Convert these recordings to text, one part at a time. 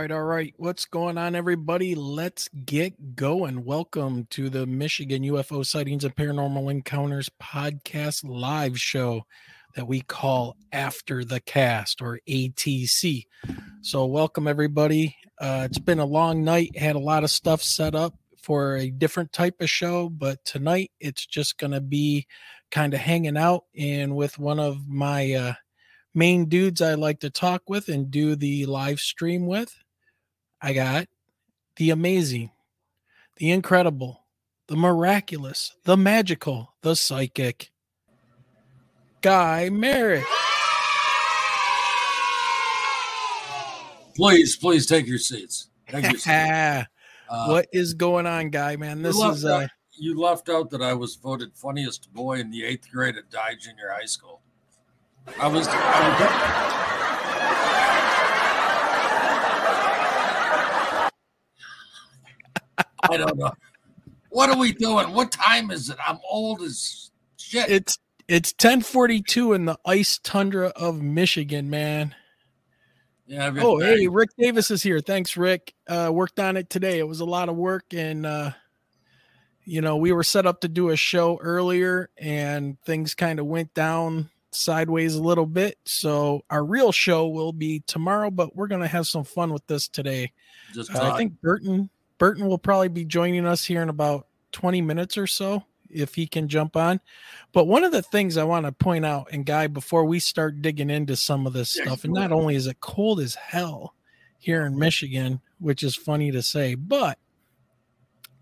All right, all right. What's going on, everybody? Let's get going. Welcome to the Michigan UFO Sightings and Paranormal Encounters podcast live show that we call After the Cast or ATC. So, welcome, everybody. Uh, it's been a long night, had a lot of stuff set up for a different type of show, but tonight it's just going to be kind of hanging out and with one of my uh, main dudes I like to talk with and do the live stream with. I got the amazing, the incredible, the miraculous, the magical, the psychic, Guy Merritt. Please, please take your seats. Take your seats. Uh, what is going on, Guy? Man, this you is left uh, out- you left out that I was voted funniest boy in the eighth grade at Dye Junior High School. I was. I was I don't know. What are we doing? What time is it? I'm old as shit. it's it's 1042 in the ice tundra of Michigan, man. yeah, Oh, hey. Rick Davis is here. Thanks, Rick. Uh, worked on it today. It was a lot of work, and uh, you know, we were set up to do a show earlier, and things kind of went down sideways a little bit. So our real show will be tomorrow, but we're gonna have some fun with this today. Just Uh, I think Burton Burton will probably be joining us here in about 20 minutes or so if he can jump on. But one of the things I want to point out, and Guy, before we start digging into some of this stuff, and not only is it cold as hell here in Michigan, which is funny to say, but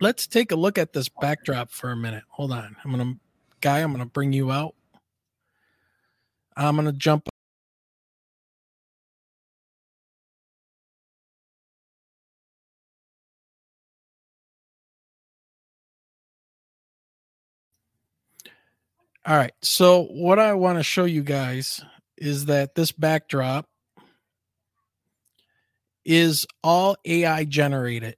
let's take a look at this backdrop for a minute. Hold on. I'm gonna Guy, I'm gonna bring you out. I'm gonna jump All right. So what I want to show you guys is that this backdrop is all AI generated.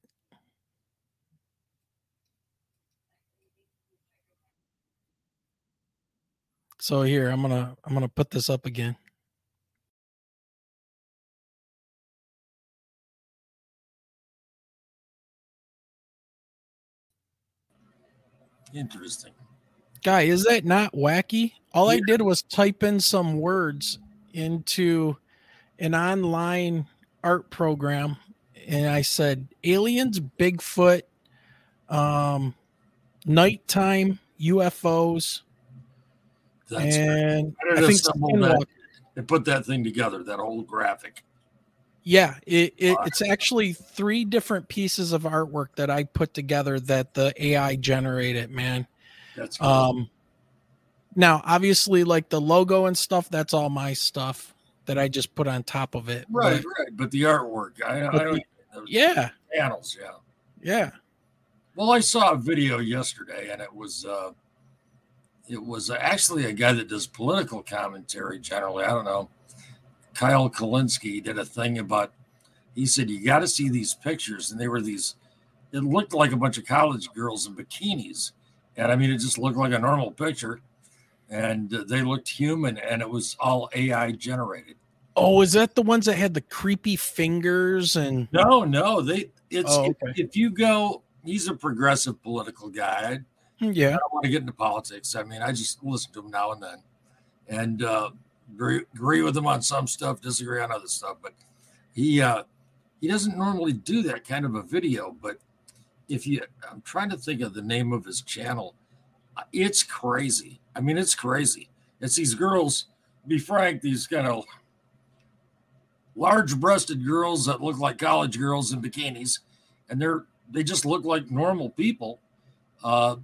So here, I'm going to I'm going to put this up again. Interesting. Guy, is that not wacky? All I did was type in some words into an online art program and I said aliens, Bigfoot, um, nighttime UFOs, That's and I I think that. They put that thing together, that whole graphic. Yeah, it, it it's actually three different pieces of artwork that I put together that the AI generated, man. That's cool. Um now obviously like the logo and stuff, that's all my stuff that I just put on top of it. right, But, right. But the artwork, I, I don't. the- yeah, panels, yeah. yeah. Well, I saw a video yesterday, and it was uh, it was actually a guy that does political commentary. Generally, I don't know. Kyle Kulinski did a thing about. He said you got to see these pictures, and they were these. It looked like a bunch of college girls in bikinis, and I mean, it just looked like a normal picture, and uh, they looked human, and it was all AI generated. Oh, is that the ones that had the creepy fingers and No, no, they. It's Oh, if, if you go. He's a progressive political guy. yeah, I don't want to get into politics. I mean, I just listen to him now and then, and uh, agree, agree with him on some stuff, disagree on other stuff. But he uh, he doesn't normally do that kind of a video. But if you, I'm trying to think of the name of his channel. Uh, It's crazy. I mean, it's crazy. It's these girls. Be frank, these kind of large-breasted girls that look like college girls in bikinis, and they're they just look like normal people. Uh,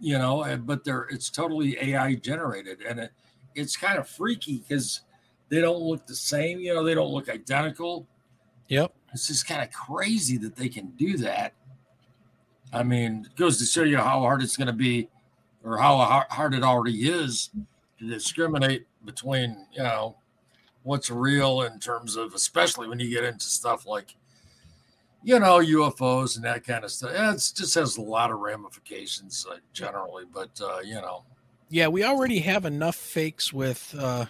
you know, but they're it's totally AI generated, and it, it's kind of freaky because they don't look the same. You know, they don't look identical. yep. It's just kind of crazy that they can do that. I mean, it goes to show you how hard it's going to be, or how hard it already is to discriminate between you know what's real in terms of, especially when you get into stuff like you know, UFOs and that kind of stuff. It just has a lot of ramifications uh, generally, but uh, you know, Yeah, we already have enough fakes with uh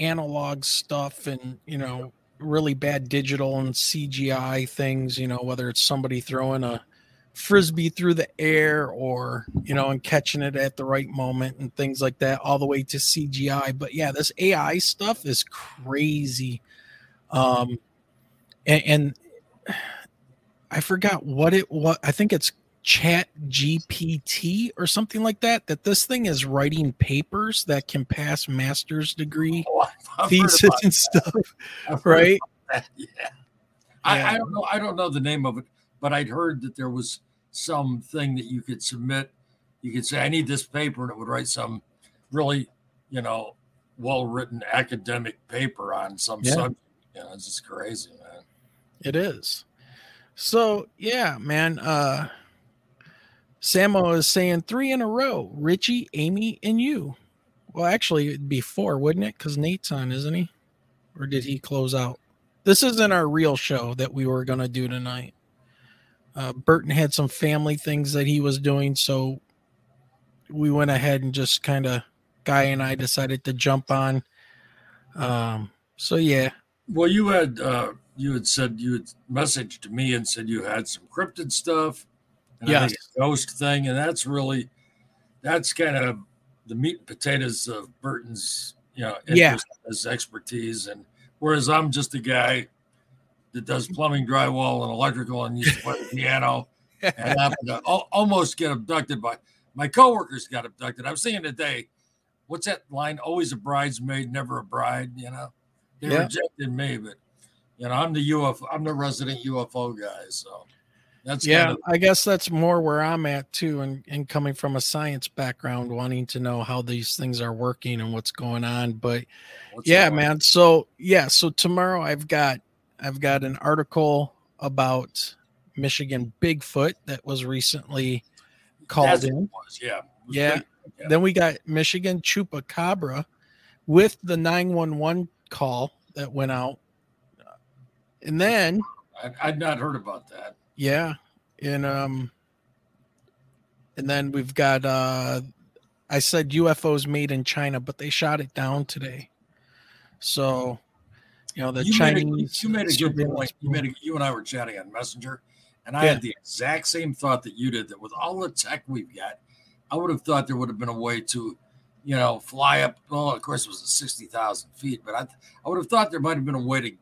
analog stuff and you know really bad digital and CGI things, you know, whether it's somebody throwing a frisbee through the air or, you know, and catching it at the right moment and things like that, all the way to CGI. But yeah, this AI stuff is crazy. Um, and, and I forgot what it was. I think it's chat gpt or something like that that this thing is writing papers that can pass master's degree oh, thesis and stuff right yeah. yeah. I, I, don't know i don't know the name of it but i'd heard that there was something that you could submit you could say i need this paper and it would write some really you know well written academic paper on some yeah. subject you know it's just crazy man it is so yeah man uh Samo is saying three in a row Richie, Amy, and you. Well, actually, it'd be four, wouldn't it? Because Nate's on, isn't he? Or did he close out? This isn't our real show that we were going to do tonight. Uh, Burton had some family things that he was doing, so we went ahead and just kind of, Guy and I decided to jump on. Um, so yeah. Well, you had uh, you had said you had messaged to me and said you had some cryptid stuff and yes. ghost thing, and that's really that's kind of the meat and potatoes of Burton's, you know, yeah. his expertise. And whereas I'm just a guy that does plumbing, drywall, and electrical, and used to play the piano, and happened to almost get abducted by my coworkers. Got abducted. I was saying today, what's that line? Always a bridesmaid, never a bride. You know, they yeah. rejected me, but you know, I'm the UFO. I'm the resident UFO guy, so. That's yeah, kind of- I guess that's more where I'm at too, and, and coming from a science background, wanting to know how these things are working and what's going on. But what's yeah, man. So yeah, so tomorrow I've got I've got an article about Michigan Bigfoot that was recently called That's in. Was, yeah. Yeah. yeah. Then we got Michigan Chupacabra with the 911 call that went out. And then I, I'd not heard about that. Yeah. And um and then we've got uh I said UFOs made in China, but they shot it down today. So you know the you Chinese. Made a, you made a good point. You made a, you and I were chatting on Messenger, and I yeah. had the exact same thought that you did. That with all the tech we've got, I would have thought there would have been a way to, you know, fly up. Well, of course, it was at sixty thousand feet, but I I would have thought there might have been a way to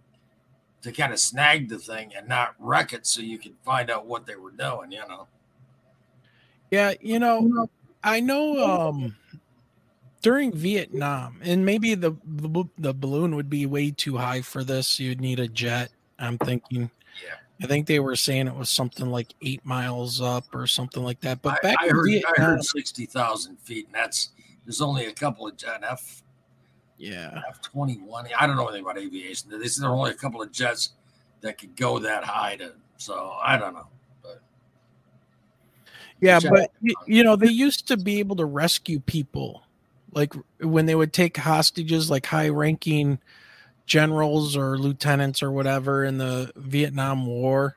to kind of snag the thing and not wreck it so you could find out what they were doing, you know. Yeah, you know, I know um during Vietnam, and maybe the, the the balloon would be way too high for this. You'd need a jet. I'm thinking. Yeah. I think they were saying it was something like eight miles up or something like that. But back I, I heard, Vietnam, I heard sixty thousand feet, and that's there's only a couple of jet F yeah. F twenty one. I don't know anything about aviation. Said there are only a couple of jets that could go that high to. So I don't know. Yeah, but you know they used to be able to rescue people, like when they would take hostages, like high ranking generals or lieutenants or whatever in the Vietnam War.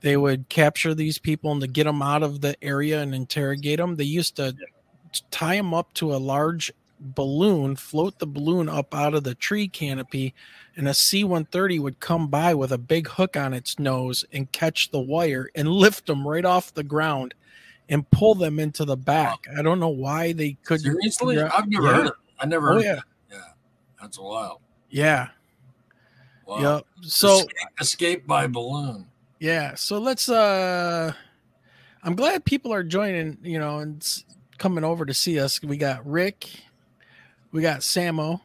They would capture these people and to get them out of the area and interrogate them. They used to tie them up to a large balloon, float the balloon up out of the tree canopy, and a C 130 would come by with a big hook on its nose and catch the wire and lift them right off the ground and pull them into the back. I don't know why they could. Seriously? I've never yeah. heard it. I never oh, yeah. Yeah. That's wild. Yeah. Wow. Yep. So escape, escape by balloon. Yeah. So let's uh I'm glad people are joining, you know, and coming over to see us. We got Rick, we got Samo,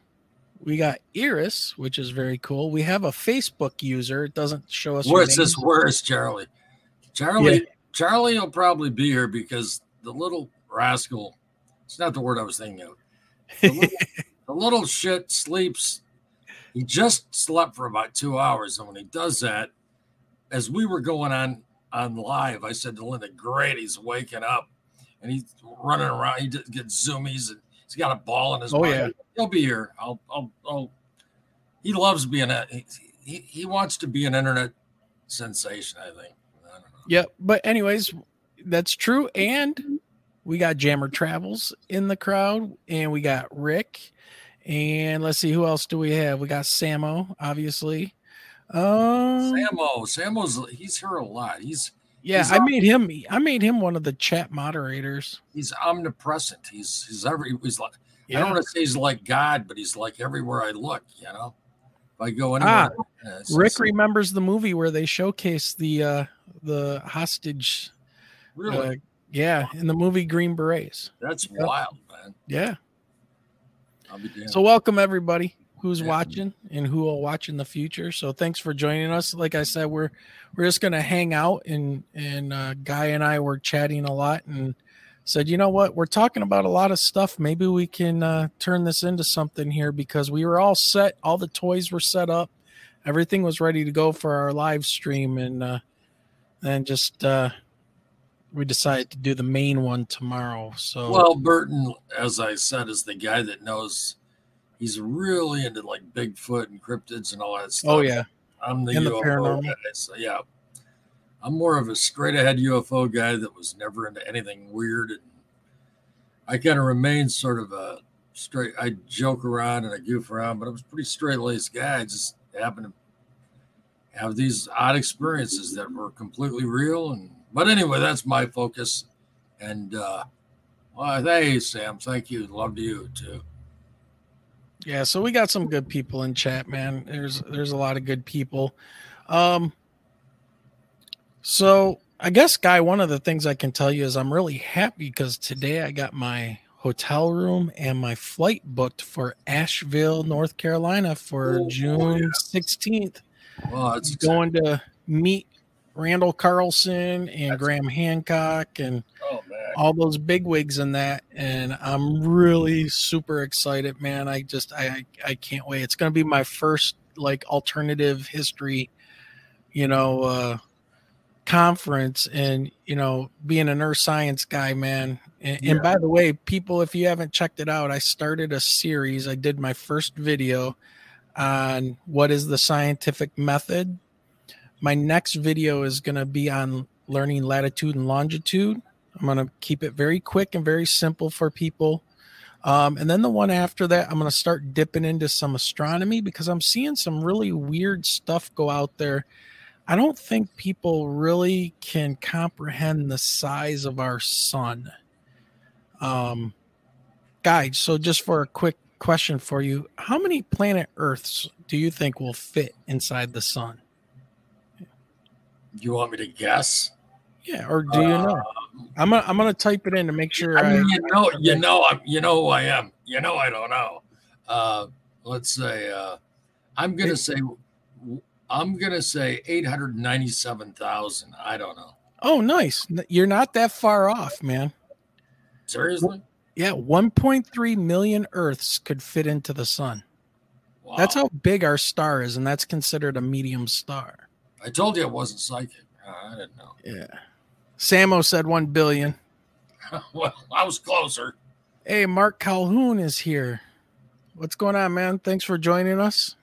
we got Iris, which is very cool. We have a Facebook user. It doesn't show us. Where's this? Where is Charlie? Charlie, yeah. Charlie will probably be here because the little rascal. It's not the word I was thinking of. The little, the little shit sleeps. He just slept for about two hours, and when he does that, as we were going on on live, I said to Linda, "Great, he's waking up." and he's running around. He gets zoomies and He's got a ball in his. Oh mind. yeah, he'll be here. I'll, I'll, I'll he loves being a. He, he, he wants to be an internet sensation. I think. Yeah, but anyways, that's true. And we got Jammer Travels in the crowd, and we got Rick, and let's see who else do we have. We got Samo, obviously. Um, Samo, Samo's he's here a lot. He's yeah, he's I on- made him. I made him one of the chat moderators. he's omnipresent. He's he's every he's like I don't want to say he's like God, but he's like everywhere I look. You know, if I go anywhere, yeah, Ah, Rick just- remembers the movie where they showcase the uh the hostage. really Uh, yeah, in the movie Green Berets. that's yep. wild, man. Yeah. I'll be. So welcome everybody who's Yeah. watching and who will watch in the future. So thanks for joining us. Like I said, we're we're just gonna hang out and and uh, Guy and I were chatting a lot and said, you know what, we're talking about a lot of stuff. Maybe we can uh, turn this into something here because we were all set. All the toys were set up. Everything was ready to go for our live stream and uh, and just uh, we decided to do the main one tomorrow. So Well, Burton, as I said, is the guy that knows. He's really into like Bigfoot and cryptids and all that stuff. oh yeah, I'm the And the UFO paranormal. guy. So yeah, I'm more of a straight ahead UFO guy that was never into anything weird, and I kind of remain sort of a straight. I joke around and I goof around, but I was a pretty straight laced guy. I just happened to have these odd experiences that were completely real, and but anyway, that's my focus. And uh, well, hey Sam, thank you. Love to you too. Yeah, so we got some good people in chat, man. There's there's a lot of good people. Um so I guess guy, one of the things I can tell you is I'm really happy because today I got my hotel room and my flight booked for Asheville, North Carolina for Oh, June yeah. 16th. Well, it's Going to meet Randall Carlson and That's- Graham Hancock and Oh all those big wigs in that and i'm really super excited man. I just i i, can't wait. It's going to be my first like alternative history you know uh conference and you know being an earth science guy man. And, and by the way people if you haven't checked it out i started a series. I did my first video on what is the scientific method my next video is going to be on learning latitude and longitude I'm going to keep it very quick and very simple for people. Um, and then the one after that, I'm going to start dipping into some astronomy because I'm seeing some really weird stuff go out there. I don't think people really can comprehend the size of our sun. Um, guys, so just for a quick question for you, how many planet Earths do you think will fit inside the sun? you want me to guess? Yeah, or do you know? I'm gonna I'm gonna type it in to make sure. I mean, I- you know, you know, I'm, you know who I am. You know, I don't know. Uh, let's say, uh, I'm gonna say, I'm gonna say eight hundred ninety-seven thousand. I don't know. Oh, nice. You're not that far off, man. Seriously? Yeah, 1.3 million Earths could fit into the sun. Wow. That's how big our star is, and that's considered a medium star. I told you I wasn't psychic. Uh, I didn't know. Yeah. Samo said 1 billion. well, I was closer. Hey, Mark Calhoun is here. What's going on, man? Thanks for joining us.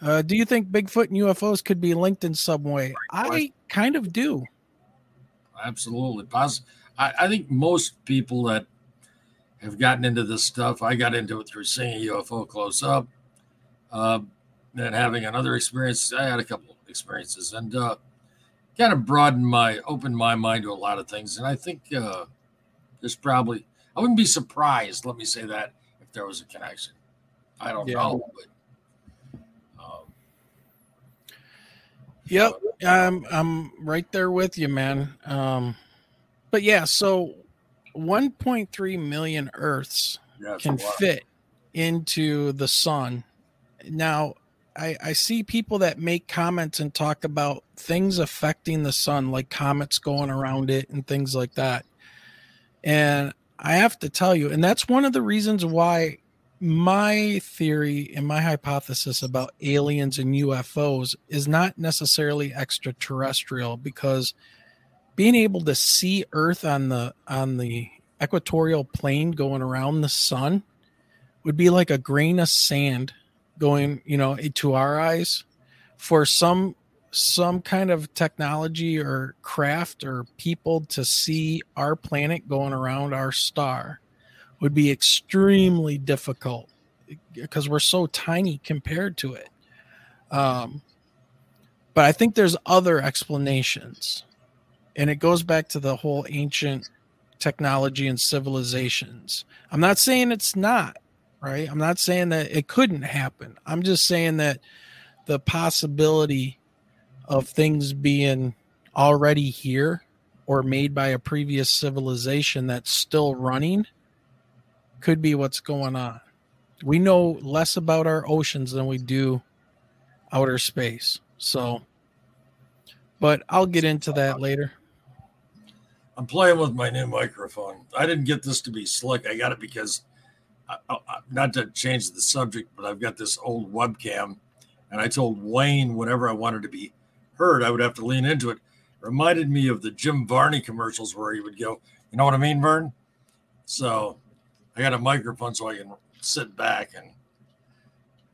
Uh, do you think Bigfoot and UFOs could be linked in some way? I kind of do. Absolutely. I, I think most people that have gotten into this stuff, I got into it through seeing a UFO close up, uh, and having another experience. I had a couple of experiences and uh, kind of broadened my, opened my mind to a lot of things. And I think uh, there's probably, I wouldn't be surprised, let me say that, if there was a connection. I don't Yeah. know, but um, Yep, I'm I'm right there with you, man. Um, but yeah, so 1.3 million Earths yeah, can fit into the sun. Now, I, I see people that make comments and talk about things affecting the sun, like comets going around it and things like that. And I have to tell you, and that's one of the reasons why my theory and my hypothesis about aliens and UFOs is not necessarily extraterrestrial because being able to see earth on the on the equatorial plane going around the sun would be like a grain of sand going, you know, to our eyes for some some kind of technology or craft or people to see our planet going around our star would be extremely difficult because we're so tiny compared to it. Um, But I think there's other explanations. And it goes back to the whole ancient technology and civilizations. I'm not saying it's not, right? I'm not saying that it couldn't happen. I'm just saying that the possibility of things being already here or made by a previous civilization that's still running could be what's going on. We know less about our oceans than we do outer space. So, but I'll get into that later. I'm playing with my new microphone. I didn't get this to be slick. I got it because, I, I, not to change the subject, but I've got this old webcam, and I told Wayne whenever I wanted to be heard, I would have to lean into it. Reminded me of the Jim Varney commercials where he would go, "You know what I mean, Vern?" So I got a microphone so I can sit back and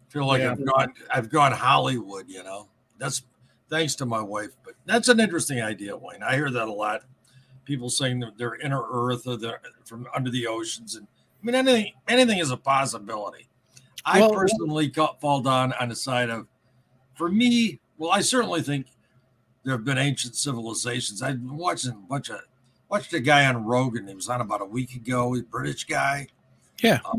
feel like yeah. I've gone I've gone Hollywood. You know, that's thanks to my wife. But that's an interesting idea, Wayne. I hear that a lot people saying that they're inner earth or they're from under the oceans. And I mean, anything, anything is a possibility. I well, personally got, fall down on the side of, for me, well, I certainly think there have been ancient civilizations. I've been watching a bunch of, watched a guy on Rogan. He was on about a week ago. He's a British guy. Yeah. Uh,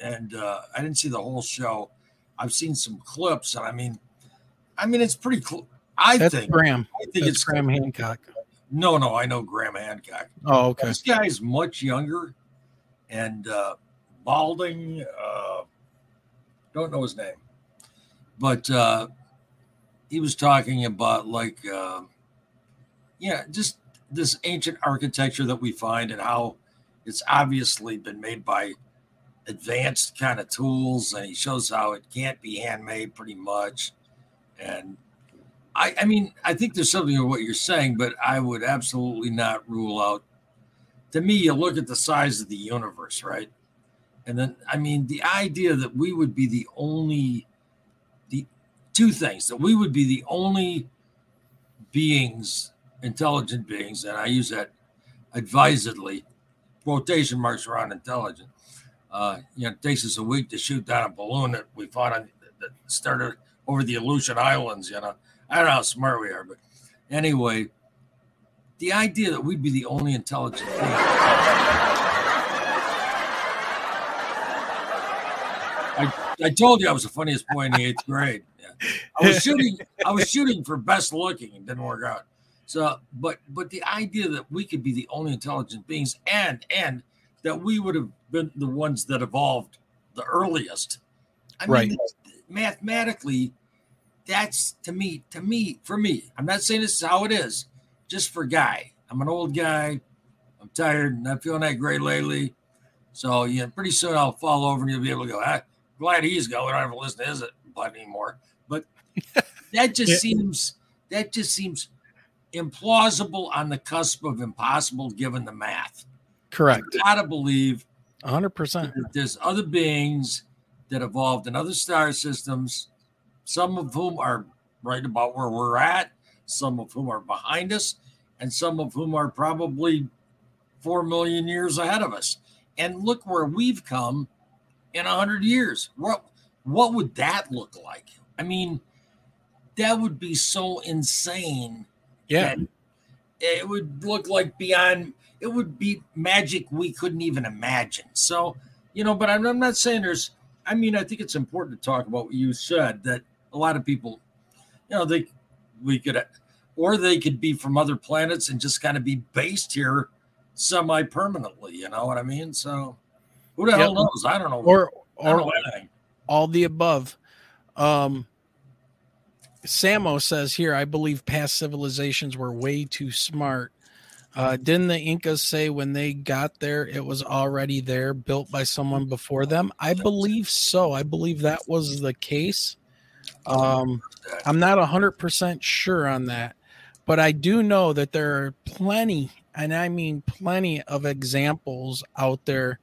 and uh, I didn't see the whole show. I've seen some clips, and I mean, I mean, it's pretty cool. I That's think Graham. I think That's it's Graham Hancock. No, no, I know Graham Hancock. Oh, okay. This guy's much younger and uh, balding. Uh, don't know his name, but uh, he was talking about like, uh, yeah, just this ancient architecture that we find and how it's obviously been made by advanced kind of tools, and he shows how it can't be handmade pretty much, and I, I mean, I think there's something in what you're saying, but I would absolutely not rule out. To me, you look at the size of the universe, right? And then, I mean, the idea that we would be the only, the two things that we would be the only beings, intelligent beings, and I use that advisedly, quotation marks around intelligent. Uh, you know, it takes us a week to shoot down a balloon that we fought on that started over the Aleutian Islands, you know. I don't know how smart we are, but anyway, the idea that we'd be the only intelligent thing. I, I told you I was the funniest boy in the eighth grade. Yeah. I was shooting. I was shooting for best looking and didn't work out. So, but but the idea that we could be the only intelligent beings and and that we would have been the ones that evolved the earliest. I right. mean, mathematically, that's to me, to me, for me. I'm not saying this is how it is, just for Guy. I'm an old guy. I'm tired, and not feeling that great lately. So yeah, pretty soon I'll fall over and you'll be able to go. Ah, glad he's going. I don't have to listen to his butt anymore. But that just yeah. seems that just seems implausible on the cusp of impossible given the math. Correct. You gotta believe 100 percent that there's other beings that evolved in other star systems some of whom are right about where we're at, some of whom are behind us, and some of whom are probably four million years ahead of us. And look where we've come in a hundred years. What what would that look like? I mean, that would be so insane. Yeah. It would look like beyond it would be magic we couldn't even imagine. So, you know, but I'm, I'm not saying there's I mean, I think it's important to talk about what you said that a lot of people, you know, they we could, or they could be from other planets and just kind of be based here semi permanently. You know what I mean? So who the yep. hell knows? I don't know. Or or know all the above. Um, Samo says here, I believe past civilizations were way too smart. Uh, didn't the Incas say when they got there it was already there, built by someone before them? I believe so. I believe that was the case. Um, I'm not 100% sure on that, but I do know that there are plenty, and I mean plenty of examples out there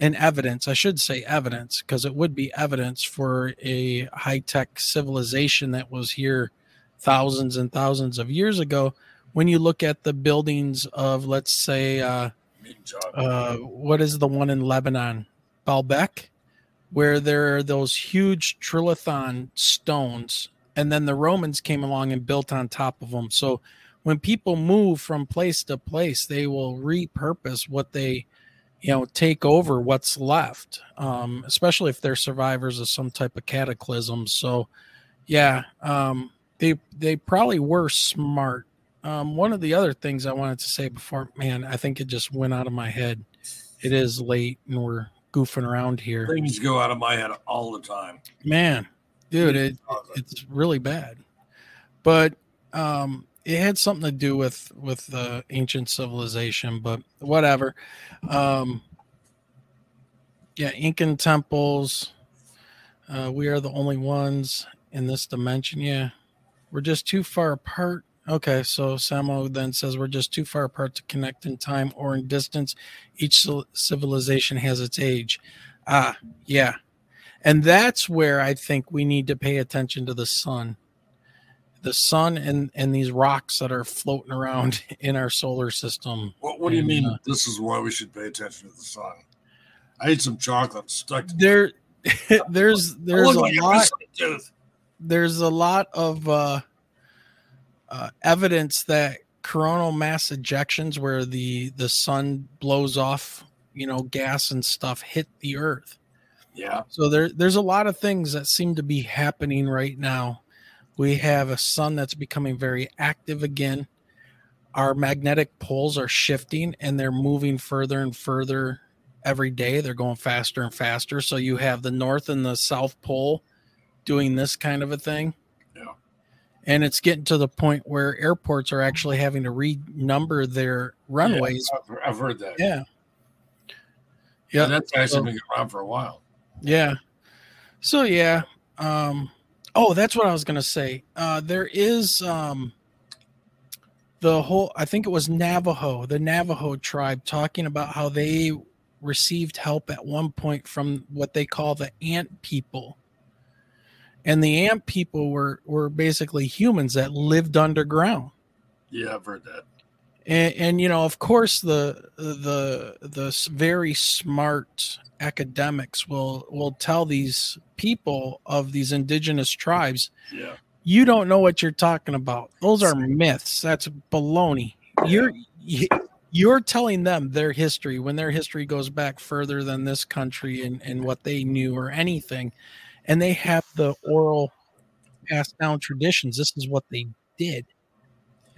and evidence. I should say evidence because it would be evidence for a high tech civilization that was here thousands and thousands of years ago. When you look at the buildings of, let's say, uh, uh, what is the one in Lebanon? Baalbek? Where there are those huge trilithon stones and then the Romans came along and built on top of them. So when people move from place to place, they will repurpose what they, you know, take over what's left, um, especially if they're survivors of some type of cataclysm. So, yeah, um, they they probably were smart. Um, one of the other things I wanted to say before, man, I think it just went out of my head. It is late and we're goofing around here. Things go out of my head all the time. Man, dude, it, it's really bad. But um, it had something to do with with the ancient civilization, but whatever. Um, yeah, Incan temples. Uh, we are the only ones in this dimension. Yeah, we're just too far apart. Okay, so Samo then says we're just too far apart to connect in time or in distance. Each civilization has its age. Ah, yeah. And that's where I think we need to pay attention to the sun. The sun and, and these rocks that are floating around in our solar system. What, what do you And, mean? uh, this is why we should pay attention to the sun. I ate some chocolate stuck. To there there's there's a lot there's a lot of uh, uh, evidence that coronal mass ejections, where the the sun blows off, you know, gas and stuff, hit the Earth. Yeah, So there there's a lot of things that seem to be happening right now. We have a sun that's becoming very active again. Our magnetic poles are shifting and they're moving further and further every day. They're going faster and faster. So you have the north and the south pole doing this kind of a thing. And it's getting to the point where airports are actually having to renumber their runways. Yeah, I've, heard that. Yeah. Yeah, Yeah. that's actually So- been around for a while. Yeah. So yeah. Um oh, that's what I was gonna say. Uh there is um the whole I think it was Navajo, the Navajo tribe talking about how they received help at one point from what they call the ant people. And the ant people were were basically humans that lived underground. Yeah, I've heard that. and, and you know of course the the the very smart academics will will tell these people of these indigenous tribes Yeah, you don't know what you're talking about. Those are myths. That's baloney. You're you're telling them their history when their history goes back further than this country and, and what they knew or anything and they have the oral passed down traditions this is what they did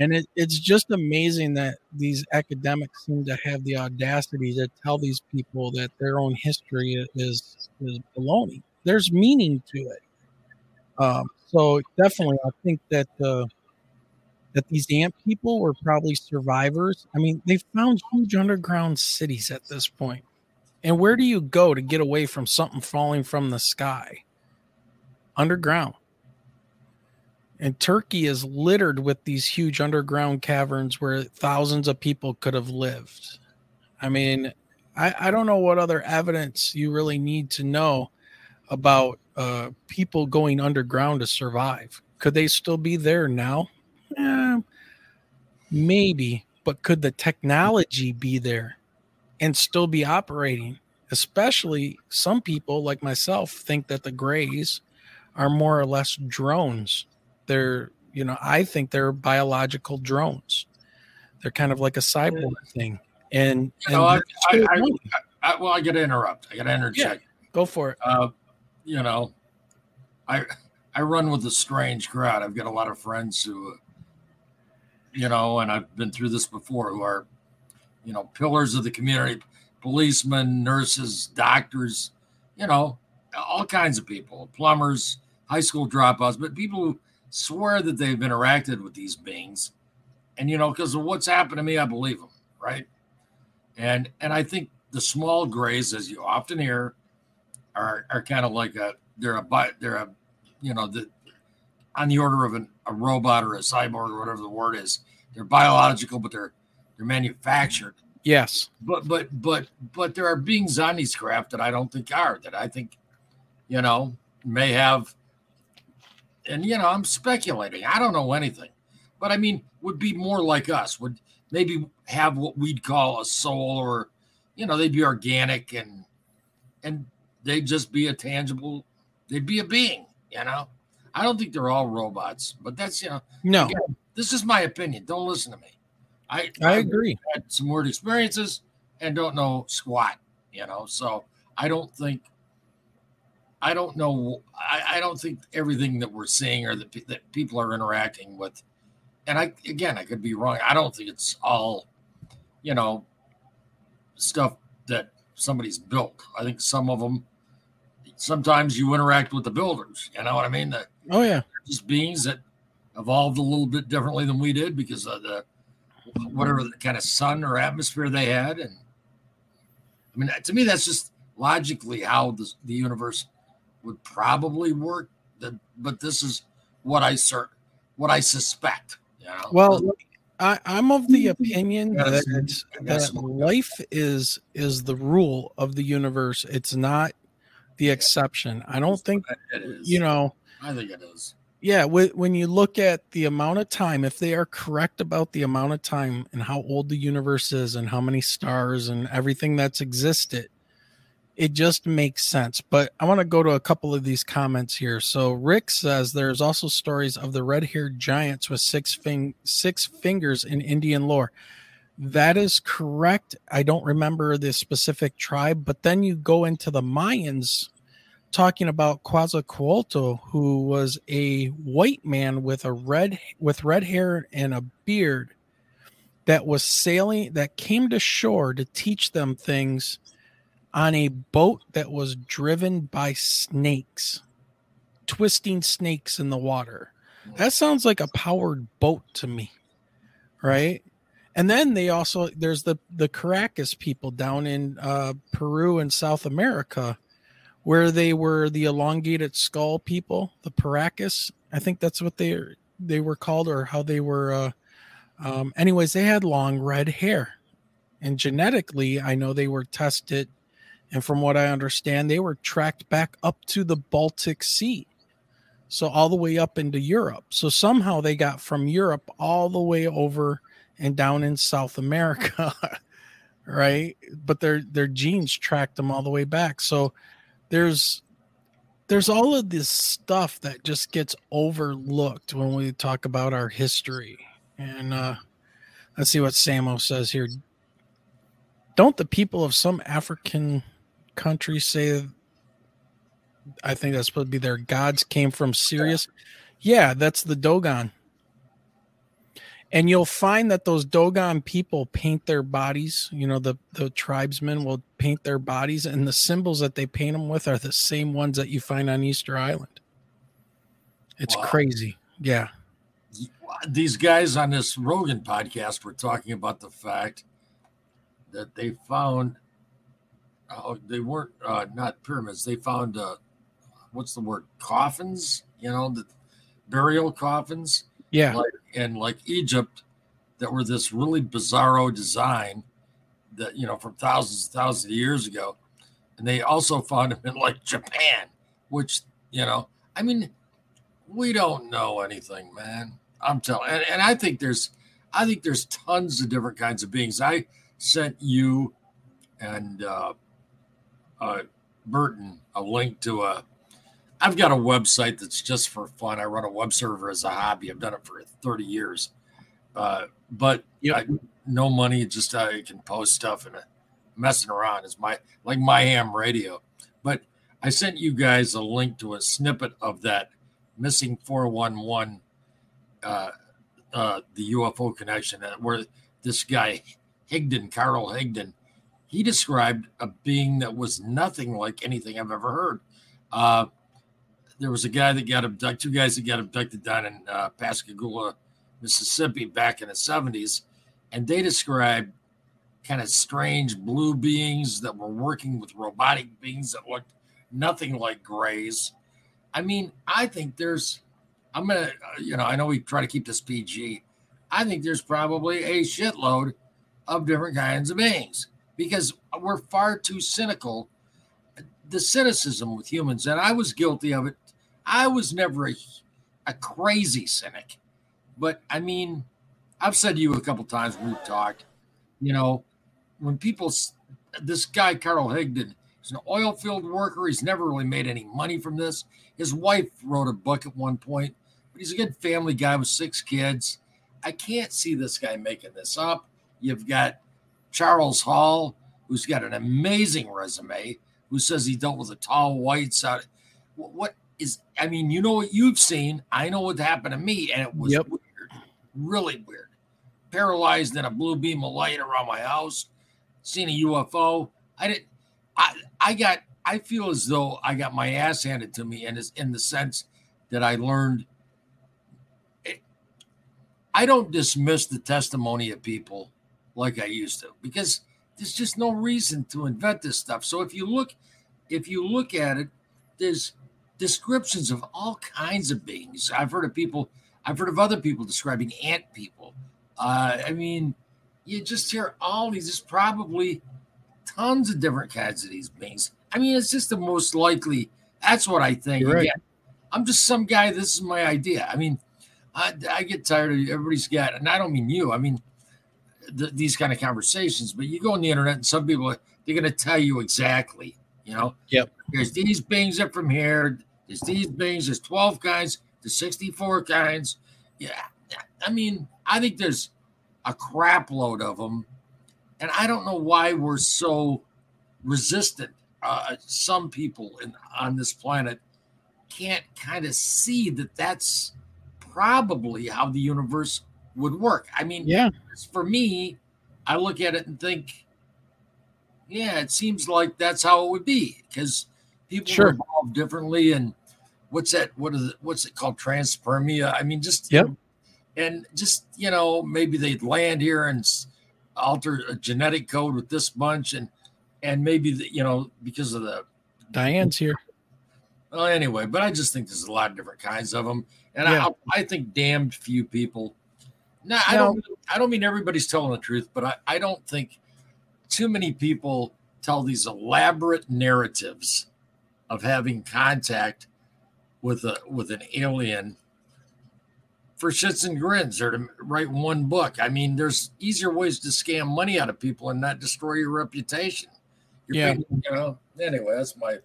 and it, it's just amazing that these academics seem to have the audacity to tell these people that their own history is is baloney. There's meaning to it. Um, so definitely, I think that uh, that these ant people were probably survivors. I mean, they found huge underground cities at this point. And where do you go to get away from something falling from the sky? Underground. And Turkey is littered with these huge underground caverns where thousands of people could have lived. I mean, I, I don't know what other evidence you really need to know about uh, people going underground to survive. Could they still be there now? Eh, maybe, but could the technology be there and still be operating? Especially some people like myself think that the Greys are more or less drones they're you know i think they're biological drones they're kind of like a cyborg thing and, You know, I- and I- I, well, I got to interrupt. I got to interject. go for it Uh, you know, I I run with a strange crowd. I've got a lot of friends who, you know, and I've been through this before, who are, you know, pillars of the community, policemen, nurses, doctors, you know, all kinds of people, plumbers, high school dropouts, but people who swear that they've interacted with these beings, and you know, because of what's happened to me, I believe them, right? And and I think the small grays, as you often hear, are are kind of like a they're a bi- they're a you know the on the order of an, a robot or a cyborg or whatever the word is. They're biological, but they're they're manufactured. yes But but but but there are beings on these craft that I don't think are that I think you know may have. And you know I'm speculating. I don't know anything, but I mean would be more like us. Would maybe have what we'd call a soul or you know they'd be organic and and they'd just be a tangible they'd be a being you know I don't think they're all robots, but that's you know. No, again, this is my opinion. Don't listen to me. I I agree. Had some weird experiences and don't know squat. You know, so I don't think. I don't know. I, I don't think everything that we're seeing or that, that people are interacting with, and I again I could be wrong. I don't think it's all, you know, stuff that somebody's built. I think some of them sometimes you interact with the builders. You know what I mean? The, oh yeah, just beings that evolved a little bit differently than we did because of the whatever the kind of sun or atmosphere they had. And I mean, to me, that's just logically how the, the universe would probably work. That, but this is what I cert, what I suspect. You know? Well, I, am of the opinion that, that life is is the rule of the universe. It's not the exception. I don't think you know. I think it is. Yeah, when you look at the amount of time, if they are correct about the amount of time and how old the universe is and how many stars and everything that's existed, it just makes sense. But I want to go to a couple of these comments here. So Rick says there's also stories of the red-haired giants with six fing- six fingers in Indian lore. That is correct. I don't remember the specific tribe, but then you go into the Mayans talking about Quetzalcoatl, who was a white man with a red with red hair and a beard that was sailing that came to shore to teach them things on a boat that was driven by snakes, twisting snakes in the water. That sounds like a powered boat to me, right? And then they also there's the the Caracas people down in uh, Peru and South America, where they were the elongated skull people, the Paracas. I think that's what they they were called, or how they were. Uh, um, anyways, they had long red hair, and genetically, I know they were tested, and from what I understand, they were tracked back up to the Baltic Sea, so all the way up into Europe. So somehow they got from Europe all the way over and down in South America, right? But their their genes tracked them all the way back. So there's there's all of this stuff that just gets overlooked when we talk about our history. And uh let's see what Samo says here. Don't the people of some African countries say I think that's supposed to be their gods came from Sirius? Yeah, that's the Dogon and you'll find that those Dogon people paint their bodies. You know, the the tribesmen will paint their bodies, and the symbols that they paint them with are the same ones that you find on Easter Island. It's wow. crazy. Yeah. These guys on this Rogan podcast were talking about the fact that they found oh, they weren't uh, not pyramids. They found uh, what's the word coffins. You know, the burial coffins yeah. Like in like Egypt that were this really bizarro design that, you know, from thousands and thousands of years ago. And they also found them in like Japan, which, you know, I mean, we don't know anything, man. I'm telling and, and I think there's I think there's tons of different kinds of beings. I sent you and uh, uh, Burton a link to a I've got a website that's just for fun. I run a web server as a hobby. I've done it for 30 years. Uh, but yep. I, no money, just uh, I can post stuff and uh, messing around is my like my ham radio. But I sent you guys a link to a snippet of that missing 411 uh, uh, the UFO connection uh, where this guy Higdon, Carl Higdon, he described a being that was nothing like anything I've ever heard. Uh, there was a guy that got abducted, two guys that got abducted down in uh, Pascagoula, Mississippi back in the 70s. And they described kind of strange blue beings that were working with robotic beings that looked nothing like grays. I mean, I think there's, I'm going to, uh, you know, I know we try to keep this PG. I think there's probably a shitload of different kinds of beings because we're far too cynical. The cynicism with humans, and I was guilty of it I was never a, a crazy cynic, but I mean, I've said to you a couple times when we've talked, you know, when people, this guy Carl Higdon, He's an oil field worker. He's never really made any money from this. His wife wrote a book at one point, but he's a good family guy with six kids. I can't see this guy making this up. You've got Charles Hall, who's got an amazing resume, who says he dealt with the tall whites out. What is, I mean, you know what you've seen. I know what happened to me, and it was Yep. weird, really weird. Paralyzed in a blue beam of light around my house, seen a UFO. I didn't, I, I got, I feel as though I got my ass handed to me, and it's in the sense that I learned. I don't dismiss the testimony of people like I used to because there's just no reason to invent this stuff. So if you look, if you look at it, there's descriptions of all kinds of beings. I've heard of people, I've heard of other people describing ant people. Uh, I mean, you just hear all these. There's probably tons of different kinds of these beings. I mean, it's just the most likely. That's what I think. Right. Again, I'm just some guy. This is my idea. I mean, I, I get tired of everybody's got, and I don't mean you. I mean th- these kind of conversations. But you go on the internet, and some people they're going to tell you exactly. You know, Yep. There's these beings up from here. There's these beings. There's 12 kinds. There's 64 kinds. Yeah, I mean, I think there's a crap load of them, and I don't know why we're so resistant. Uh, some people in, on this planet can't kind of see that that's probably how the universe would work. I mean, Yeah. for me, I look at it and think, yeah, it seems like that's how it would be because people Sure. evolve differently. And what's that? What is it? What's it called? Transpermia. I mean, just Yep. and just you know, maybe they'd land here and alter a genetic code with this bunch, and and maybe the, you know because of the Diane's here. well, anyway, but I just think there's a lot of different kinds of them, and Yeah. I, I think damned few people. No, I No. don't. I don't mean everybody's telling the truth, but I, I don't think too many people tell these elaborate narratives of having contact with a with an alien for shits and grins or to write one book. I mean, there's easier ways to scam money out of people and not destroy your reputation. You're Yeah. you know. Anyway, that's my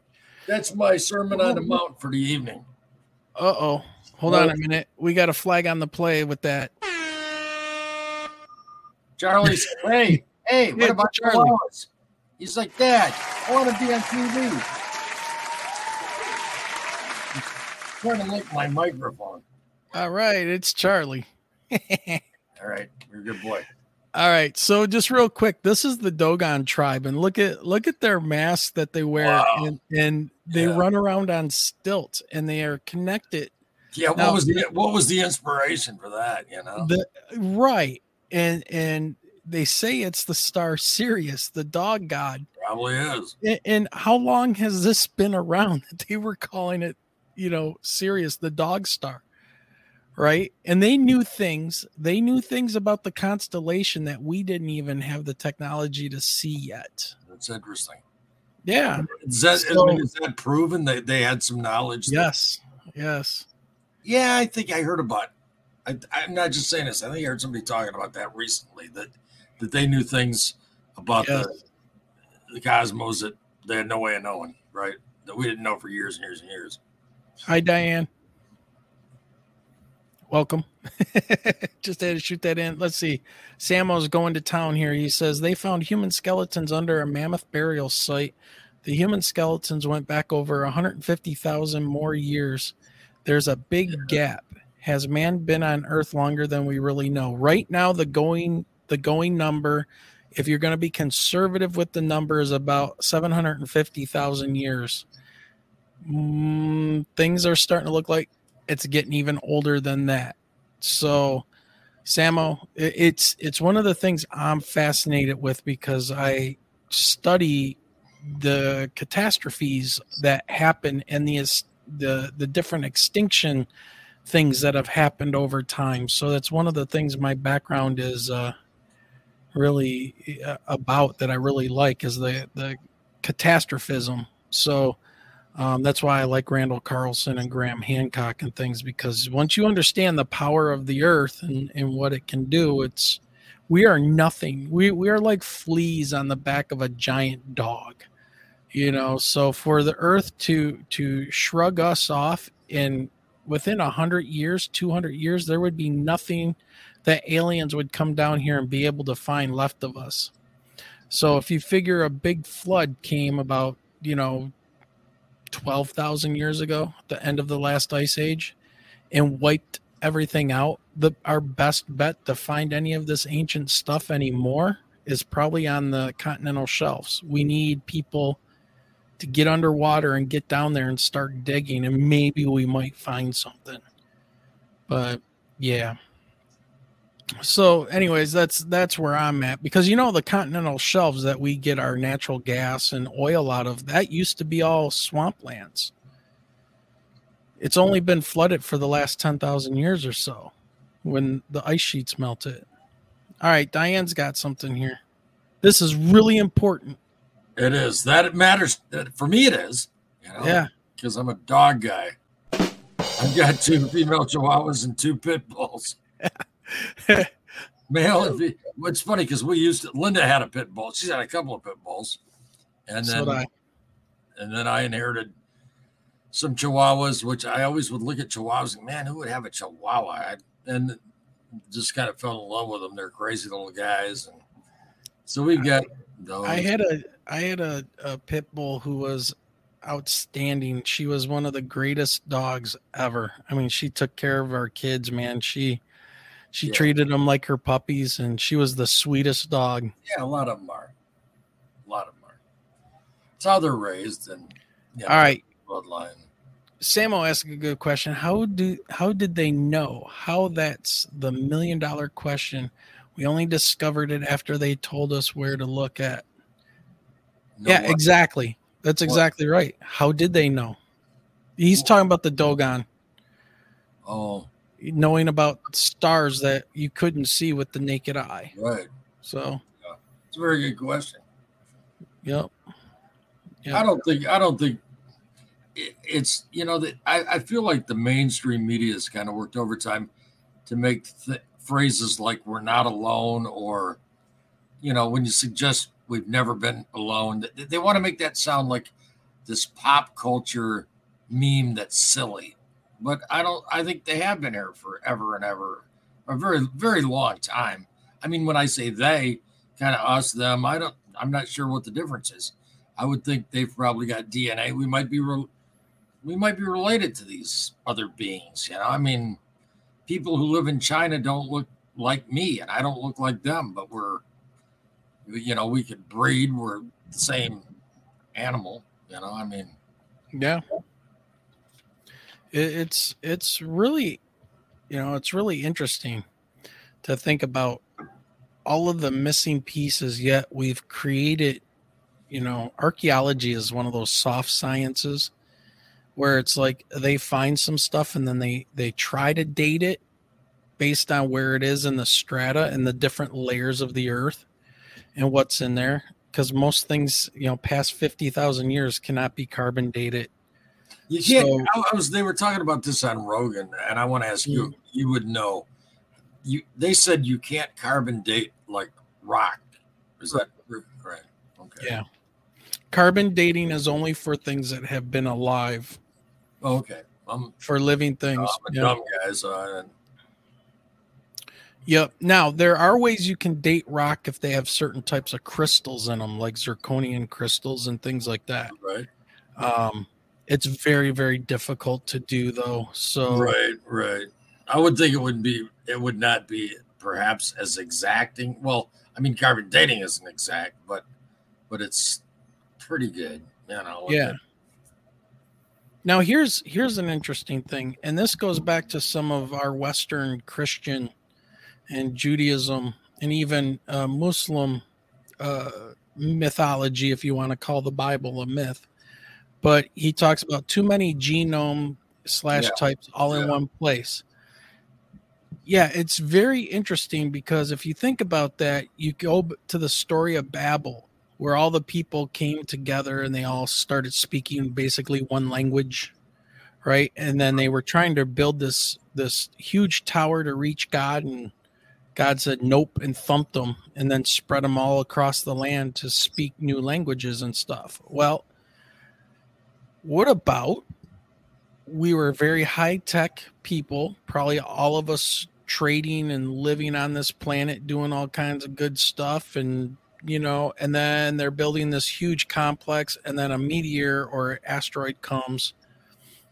that's my sermon on the mount for the evening. Uh oh. Hold on a minute. We got a flag on the play with that. Charlie said, "Hey, hey, what Yeah, about Charlie. Charlie?" He's like, "Dad, I want to be on TV." He's trying to lick my microphone. All right. It's Charlie. All right, you're a good boy. All right. So just real quick, this is the Dogon tribe, and look at look at their masks that they wear, Wow. and, and they Yeah. run around on stilts, and they are connected. Yeah, what Now- was the what was the inspiration for that? You know, The right, and and they say it's the star Sirius, the dog god. probably is. And, and how long has this been around that they were calling it, you know, Sirius, the dog star? Right. And they knew things, they knew things about the constellation that we didn't even have the technology to see yet. That's interesting. Yeah. Is that, I mean, is that proven that they had some knowledge? that- Yes. Yes. yeah, I think I heard about. I, I'm not just saying this. I think I heard somebody talking about that recently. That that they knew things about Yes. the the cosmos that they had no way of knowing, right? That we didn't know for years and years and years. Hi, Diane. Welcome. Just had to shoot that in. Let's see. Samo's going to town here. He says they found human skeletons under a mammoth burial site. The human skeletons went back over 150,000 more years. There's a big gap. Has man been on Earth longer than we really know? Right now, the going the going number, if you're going to be conservative with the number, is about 750,000 years. Mm, things are starting to look like it's getting even older than that. So, Samo, it's it's one of the things I'm fascinated with because I study the catastrophes that happen and the the the different extinction things that have happened over time. So that's one of the things my background is uh, really uh, about that I really like is the the catastrophism. So um, that's why I like Randall Carlson and Graham Hancock and things because once you understand the power of the earth and, and what it can do, it's we are nothing. We we are like fleas on the back of a giant dog. You know, so for the Earth to to shrug us off in within a hundred years, two hundred years, there would be nothing that aliens would come down here and be able to find left of us. So if you figure a big flood came about, you know, 12,000 years ago, the end of the last ice age, and wiped everything out, the our best bet to find any of this ancient stuff anymore is probably on the continental shelves. We need people to get underwater and get down there and start digging and maybe we might find something. But yeah, so anyways that's that's where i'm at because you know the continental shelves that we get our natural gas and oil out of that used to be all swamplands. It's only been flooded for the last 10,000 years or so when the ice sheets melted. All right diane's got something here. This is really important it is that it matters for me it is you know, yeah because i'm a dog guy i've got two female chihuahuas and two pit bulls Male. It's funny because we used to, Linda had a pit bull. She's had a couple of pit bulls, and then so and then I inherited some Chihuahuas, which I always would look at Chihuahuas and man, who would have a Chihuahua? and just kind of fell in love with them. They're crazy little guys, and so we've got. Those. I had a I had a, a pit bull who was outstanding. She was one of the greatest dogs ever. I mean, she took care of our kids, man. She she yeah. treated them like her puppies, and she was the sweetest dog. Yeah, a lot of them are. A lot of them are. It's how they're raised, and yeah, all right, bloodline. Samo asked a good question. How do how did they know? How that's the million dollar question. We only discovered it after they told us where to look at. No yeah, what? exactly. That's exactly what? right. How did they know? He's talking about the Dogon. Oh, knowing about stars that you couldn't see with the naked eye. Right. So yeah. it's a very good question. Yep. yep. I don't think I don't think it, it's you know that I, I feel like the mainstream media has kind of worked overtime to make th- phrases like "we're not alone" or you know when you suggest we've never been alone, they, want to make that sound like this pop culture meme that's silly but I don't. I think they have been here forever and ever, a very very long time. I mean, when I say they, kind of us, them, I don't. I'm not sure what the difference is. I would think they've probably got DNA. We might be re- we might be related to these other beings. You know, I mean, people who live in China don't look like me, and I don't look like them, but we're, you know, we could breed. We're the same animal. You know, I mean, yeah it's it's really you know it's really interesting to think about all of the missing pieces yet we've created you know archaeology is one of those soft sciences where it's like they find some stuff and then they they try to date it based on where it is in the strata and the different layers of the earth and what's in there because most things you know past 50,000 years cannot be carbon dated you can't. So, I was. They were talking about this on Rogan, and I want to ask you. Hmm. You would know. You. They said you can't carbon date like rock. Is that right? Okay. Yeah. Carbon dating is only for things that have been alive. Okay. I'm, for living things. I'm a yeah. dumb guy, so I, Yep. Now there are ways you can date rock if they have certain types of crystals in them, like zirconian crystals and things like that. Right. Um, it's very, very difficult to do though. So right, right. I would think it would be it would not be perhaps as exacting. Well, I mean carbon dating isn't exact, but but it's pretty good, you know. Yeah. Now here's here's an interesting thing, and this goes back to some of our Western Christian and Judaism and even uh, Muslim uh, mythology, if you want to call the Bible a myth but he talks about too many genome slash types all in one place. Yeah, it's very interesting because if you think about that, you go to the story of Babel, where all the people came together and they all started speaking basically one language, right? And then they were trying to build this this huge tower to reach God, and God said nope and thumped them, and then spread them all across the land to speak new languages and stuff. Well, what about we were very high tech people, probably all of us trading and living on this planet, doing all kinds of good stuff, and you know, and then they're building this huge complex, and then a meteor or asteroid comes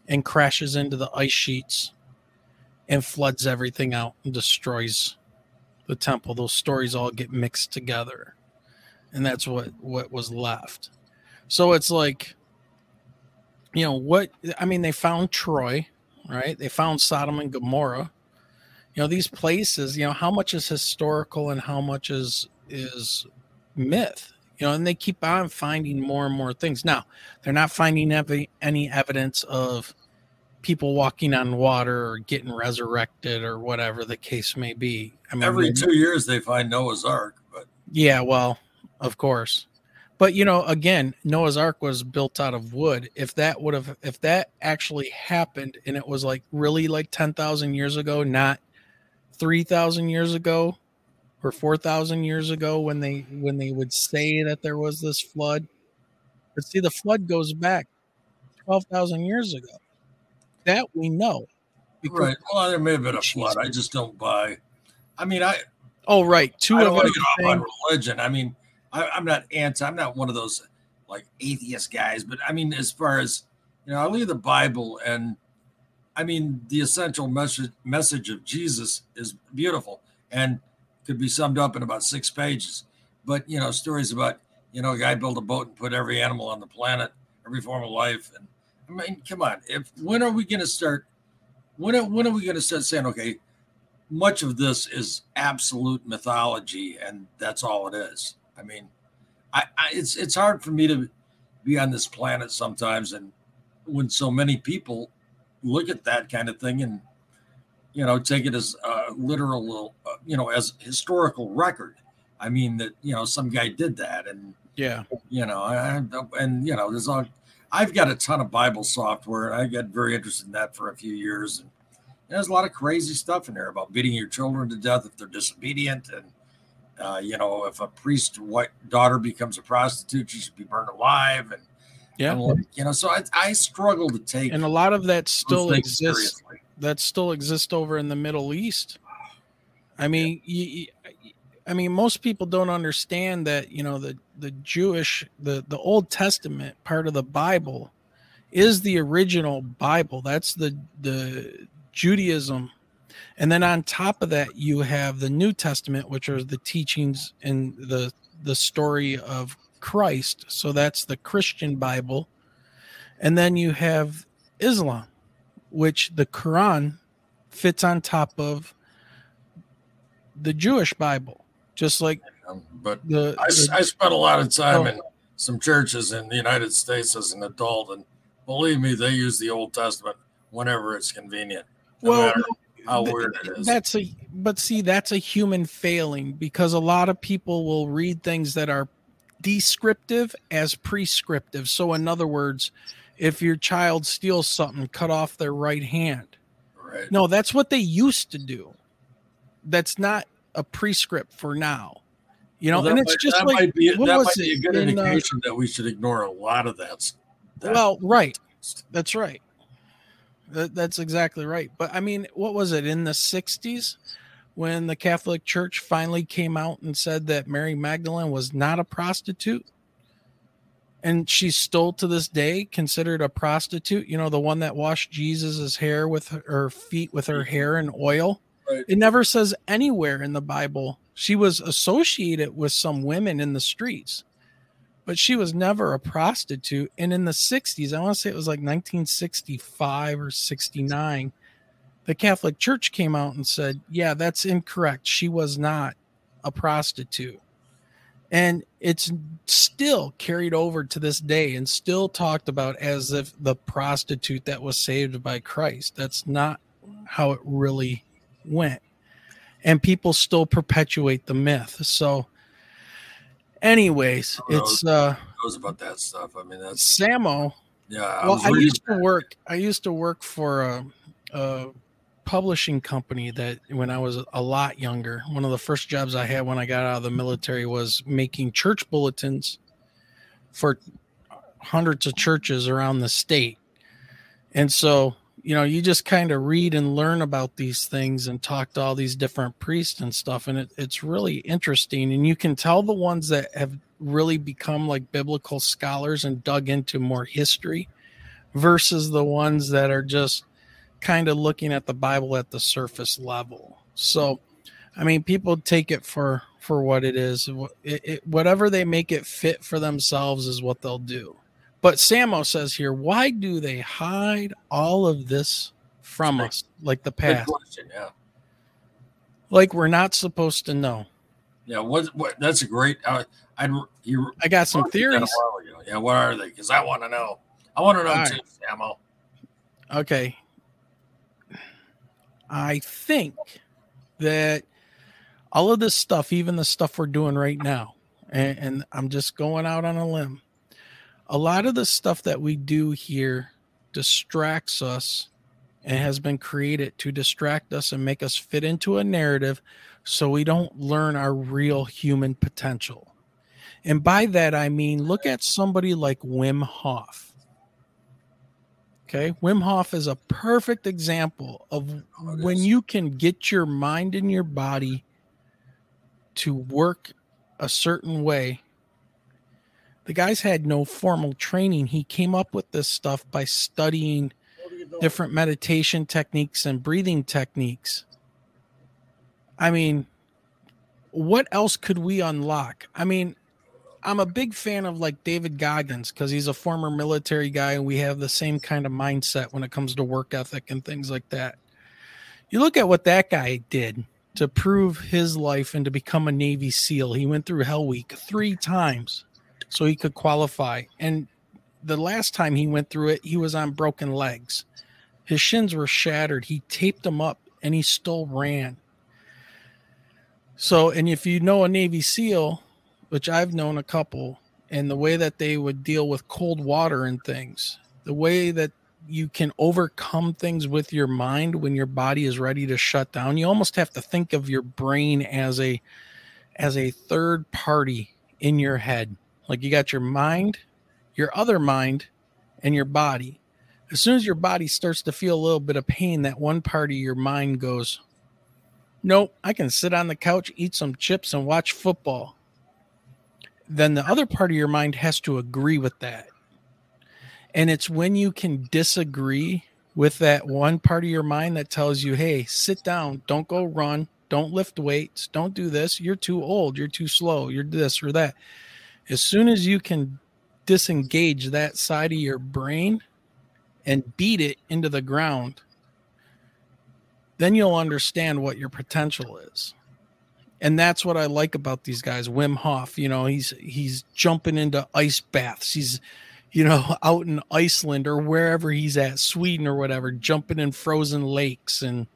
and crashes into the ice sheets and floods everything out and destroys the temple. Those stories all get mixed together. And that's what what was left. So it's like you know what I mean they found Troy, right? They found Sodom and Gomorrah. You know these places, you know how much is historical and how much is is myth. You know, and they keep on finding more and more things. Now, they're not finding any, any evidence of people walking on water or getting resurrected or whatever the case may be. I mean, every two years they find Noah's Ark, but yeah, well, of course. But you know, again, Noah's Ark was built out of wood. If that would have, if that actually happened, and it was like really like ten thousand years ago, not three thousand years ago or four thousand years ago, when they when they would say that there was this flood. But see, the flood goes back twelve thousand years ago. That we know. Right. Well, there may have been a flood. I just don't buy. I mean, I. Oh, right. Two I don't want to get off on religion. I mean, I, I'm not anti. I'm not one of those like atheist guys. But I mean, as far as you know, I leave the Bible, and I mean, the essential message message of Jesus is beautiful and could be summed up in about six pages. But you know, stories about you know, a guy built a boat and put every animal on the planet, every form of life, and I mean, come on. If when are we going to start? When are, when are we going to start saying, okay, much of this is absolute mythology, and that's all it is. I mean, I, I it's it's hard for me to be on this planet sometimes, and when so many people look at that kind of thing and you know take it as a literal, uh, you know, as historical record. I mean that you know some guy did that, and yeah, you know, I, and you know, there's all I've got a ton of Bible software. I got very interested in that for a few years. And there's a lot of crazy stuff in there about beating your children to death if they're disobedient. And, uh, you know, if a priest white daughter becomes a prostitute, she should be burned alive. And, yeah, and, you know, so I, I struggle to take. And a lot of that still exists. Seriously. That still exists over in the Middle East. I mean, yeah. you, I mean, most people don't understand that, you know, the, the Jewish, the, the Old Testament part of the Bible is the original Bible. That's the, the Judaism. And then on top of that, you have the New Testament, which are the teachings and the, the story of Christ. So that's the Christian Bible. And then you have Islam, which the Quran fits on top of the Jewish Bible just like um, but the, I, the, I spent a lot of time oh. in some churches in the United States as an adult, and believe me, they use the Old Testament whenever it's convenient. No well, how weird it is. That's a but see, that's a human failing because a lot of people will read things that are descriptive as prescriptive. So, in other words, if your child steals something, cut off their right hand. Right. No, that's what they used to do. That's not a prescript for now. You know, well, and it's might, just like might be, that might be a good in, uh, indication uh, that we should ignore a lot of that. that well, right. That's right. That, that's exactly right. But I mean, what was it in the 60s when the Catholic Church finally came out and said that Mary Magdalene was not a prostitute? And she's still to this day considered a prostitute, you know, the one that washed Jesus's hair with her feet with her hair and oil. Right. It never says anywhere in the Bible she was associated with some women in the streets, but she was never a prostitute. And in the 60s, I want to say it was like 1965 or 69, the Catholic Church came out and said, Yeah, that's incorrect. She was not a prostitute. And it's still carried over to this day and still talked about as if the prostitute that was saved by Christ. That's not how it really went. And people still perpetuate the myth. So anyways it's uh knows about that stuff? I mean that's samo yeah I well i used to work i used to work for a, a publishing company that when i was a lot younger one of the first jobs i had when i got out of the military was making church bulletins for hundreds of churches around the state. And so, you know, you just kind of read and learn about these things and talk to all these different priests and stuff. And it, it's really interesting. And you can tell the ones that have really become like biblical scholars and dug into more history versus the ones that are just kind of looking at the Bible at the surface level. So, I mean, people take it for for what it is. It, it, whatever they make it fit for themselves is what they'll do. But Samo says here, why do they hide all of this from us, like the past? Question, yeah. Like we're not supposed to know. Yeah, what? What? That's a great. Uh, I you. I got some theories. Yeah, what are they? Because I want to know. I want to know all too, right. Samo. Okay. I think that all of this stuff, even the stuff we're doing right now, and, and, I'm just going out on a limb, a lot of the stuff that we do here distracts us and has been created to distract us and make us fit into a narrative so we don't learn our real human potential. And by that, I mean, look at somebody like Wim Hof. Okay. Wim Hof is a perfect example of oh, when you can get your mind and your body to work a certain way. The guy's had no formal training. He came up with this stuff by studying different meditation techniques and breathing techniques. I mean, what else could we unlock? I mean, I'm a big fan of like David Goggins because he's a former military guy and we have the same kind of mindset when it comes to work ethic and things like that. You look at what that guy did to prove his life and to become a Navy SEAL. He went through Hell Week three times so he could qualify. And the last time he went through it, he was on broken legs. His shins were shattered. He taped them up and he still ran. So, and if you know a Navy SEAL, which I've known a couple, and the way that they would deal with cold water and things, the way that you can overcome things with your mind when your body is ready to shut down you almost have to think of your brain as a as a third party in your head like you got your mind your other mind and your body. As soon as your body starts to feel a little bit of pain that one part of your mind goes nope i can sit on the couch eat some chips and watch football. Then the other part of your mind has to agree with that. And it's when you can disagree with that one part of your mind that tells you, hey, sit down, don't go run, don't lift weights, don't do this. You're too old, you're too slow, you're this or that. As soon as you can disengage that side of your brain and beat it into the ground, then you'll understand what your potential is. And that's what I like about these guys. Wim Hof, you know, he's he's jumping into ice baths. He's you know, out in Iceland or wherever he's at, Sweden or whatever, jumping in frozen lakes and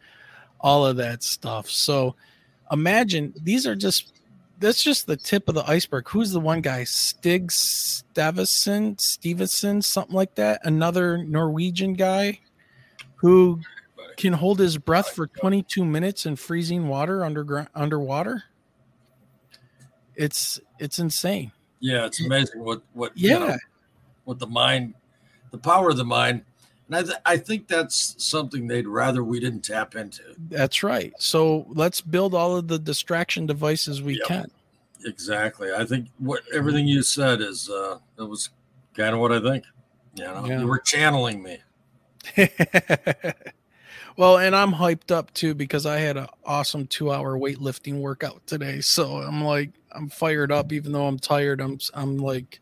all of that stuff. So imagine these are just that's just the tip of the iceberg. Who's the one guy? Stig Stavison, Stevenson, something like that. Another Norwegian guy who can hold his breath for 22 minutes in freezing water underground underwater. It's it's insane. Yeah, it's amazing what what yeah. You know, with the mind, the power of the mind. And I, th- I think that's something they'd rather we didn't tap into. That's right. So let's build all of the distraction devices we yep. can. Exactly. I think what everything you said is uh that was kind of what I think. You know, yeah. you were channeling me. well, and I'm hyped up too because I had an awesome two hour weightlifting workout today. So I'm like, I'm fired up, even though I'm tired. I'm I'm like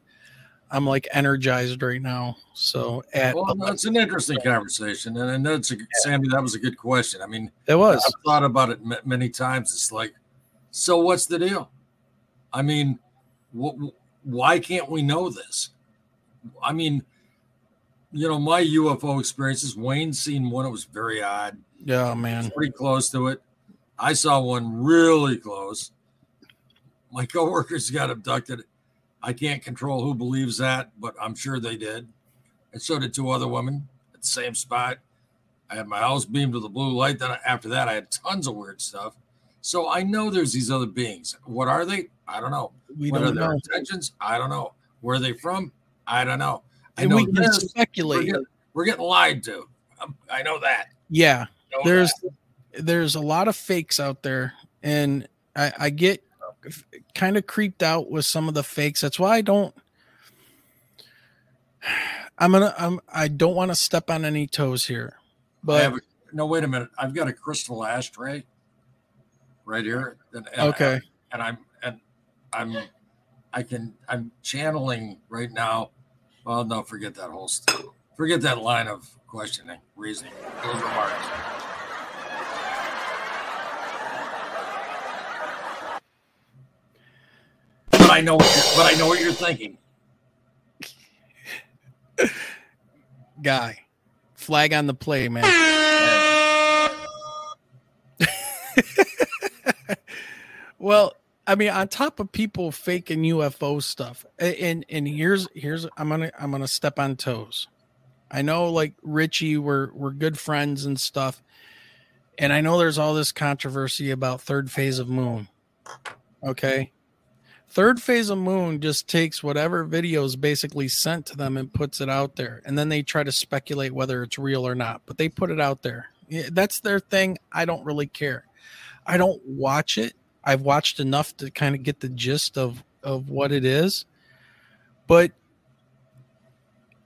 I'm like energized right now. So at well, that's an interesting conversation, and, and that's a, yeah. Sammy. That was a good question. I mean, it was. I've thought about it many times. It's like, so what's the deal? I mean, wh- why can't we know this? I mean, you know, my UFO experiences. Wayne seen one. It was very odd. Yeah, man, pretty close to it. I saw one really close. My coworkers got abducted I can't control who believes that, but I'm sure they did. And so did two other women at the same spot. I had my house beamed with a blue light. Then after that, I had tons of weird stuff. So I know there's these other beings. What are they? I don't know. We what don't are their know. intentions? I don't know. Where are they from? I don't know. and we can this, speculate. We're getting, we're getting lied to. Um, I know that. Yeah, know there's that. there's a lot of fakes out there, and I, I get kind of creeped out with some of the fakes. That's why I don't. I'm gonna. I'm. I don't want to step on any toes here, but a, no. Wait a minute. I've got a crystal ashtray right here. And, and okay. I, and I'm and I'm I can I'm channeling right now. Well, no, forget that whole forget that line of questioning, reasoning, those remarks. But I know, what but I know what you're thinking. Guy, flag on the play, man. well, I mean, on top of people faking UFO stuff, and and here's here's I'm gonna I'm gonna step on toes. I know like Richie, we're we're good friends and stuff, and I know there's all this controversy about third phase of moon. Okay, third phase of moon just takes whatever videos basically sent to them and puts it out there, and then they try to speculate whether it's real or not. But they put it out there. That's their thing. I don't really care. I don't watch it I've watched enough to kind of get the gist of of what it is. But